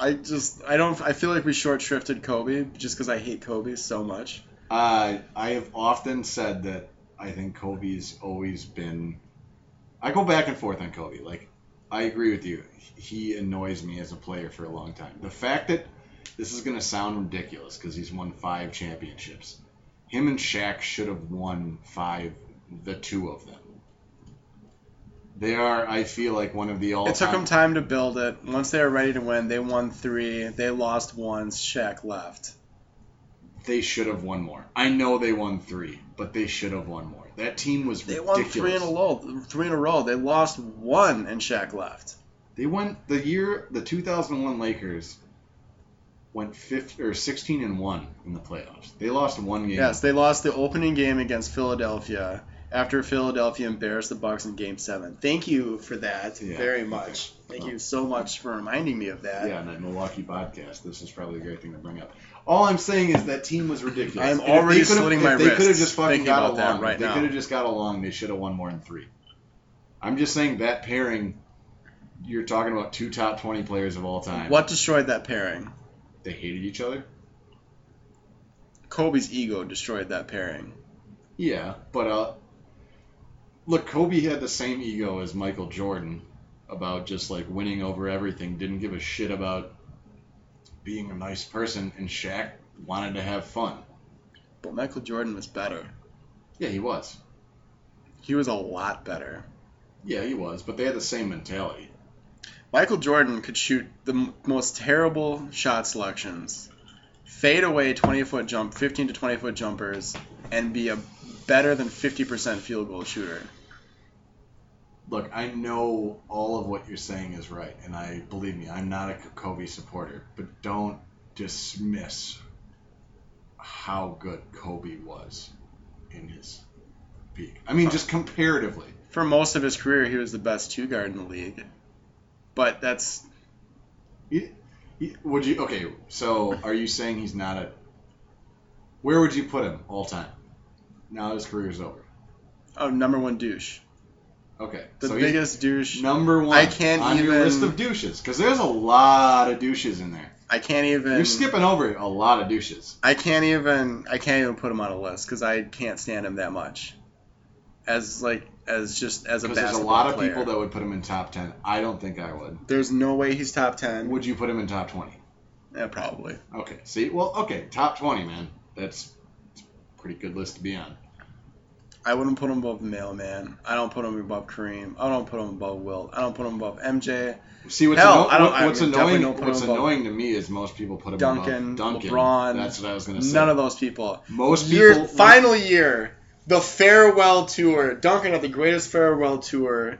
I just I don't I feel like we short shrifted Kobe just because I hate Kobe so much. Uh, I have often said that I think Kobe's always been. I go back and forth on Kobe. Like, I agree with you. He annoys me as a player for a long time. The fact that this is going to sound ridiculous because he's won five championships. Him and Shaq should have won five, the two of them. They are, I feel like, one of the all It took them time to build it. Once they were ready to win, they won three. They lost once. Shaq left. They should have won more. I know they won three, but they should have won more. That team was ridiculous. They ridiculous. won three in a row. Three in a row. They lost one, and Shaq left. They went the year the 2001 Lakers went 50 or 16 and 1 in the playoffs. They lost one game. Yes, they lost the opening game against Philadelphia, after Philadelphia embarrassed the Bucks in Game Seven. Thank you for that Yeah, very okay. much. Thank Well. you so much for reminding me of that. Yeah, on that Milwaukee podcast. This is probably a great thing to bring up. All I'm saying is that team was ridiculous. I'm they already slitting if my They could have wrists just fucking got along. right they could have just got along. They should have won more than three. I'm just saying that pairing. You're talking about two top 20 players of all time. What destroyed that pairing? They hated each other. Kobe's ego destroyed that pairing. Yeah, but uh, look, Kobe had the same ego as Michael Jordan about just like winning over everything. Didn't give a shit about being a nice person, and Shaq wanted to have fun. But Michael Jordan was better. Yeah, he was. He was a lot better. Yeah, he was. But they had the same mentality. Michael Jordan could shoot the m- most terrible shot selections, fade away 20 foot jump, 15 to 20 foot jumpers, and be a better than 50% field goal shooter. Look, I know all of what you're saying is right, and I believe me, I'm not a Kobe supporter, but don't dismiss how good Kobe was in his peak. I mean, just comparatively. For most of his career, he was the best two guard in the league. But that's Would you okay? So, are you saying he's not a? Where would you put him all time? Now his career's over. oh number one douche, Okay, the so biggest douche. number one. I can't on your even- list of douches because there's a lot of douches in there. I can't even. You're skipping over a lot of douches. I can't even. I can't even put him on a list because I can't stand him that much. As like as just as a Because there's a lot of player. people that would put him in top ten. I don't think I would. There's no way he's top ten. Would you put him in top twenty? Yeah, probably. Okay. See, well, okay, top twenty, man. That's, that's a pretty good list to be on. I wouldn't put him above mailman. I don't put him above Kareem. I don't put him above Wilt. I don't put him above MJ. See what's, Hell, anno- I don't- what- what's annoying. don't put him What's annoying to me is most people put him Duncan, above Duncan. LeBron. That's what I was gonna say. None of those people. most Year people. final year, the farewell tour. Duncan had the greatest farewell tour.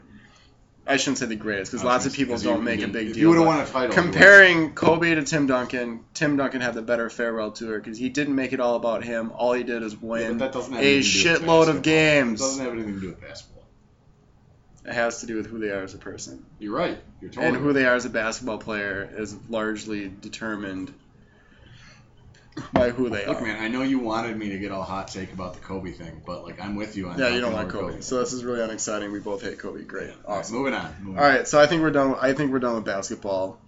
I shouldn't say the greatest because lots of people you- don't you make a big deal. You would have won a title. Comparing Kobe to Tim Duncan, Tim Duncan had the better farewell tour because he didn't make it all about him. All he did is Yeah, win that a anything to do with shitload of basketball. It games. doesn't have anything to do with basketball. It has to do with who they are as a person. You're right. You're totally and who right. they are as a basketball player is largely determined by who they Look, are. man, I know you wanted me to get all hot take about the Kobe thing, but like I'm with you on. That. Yeah, you don't like Kobe, so this is really unexciting. We both hate Kobe. Great, right, awesome. moving on. Moving All right, so I think we're done. I think we're done with basketball.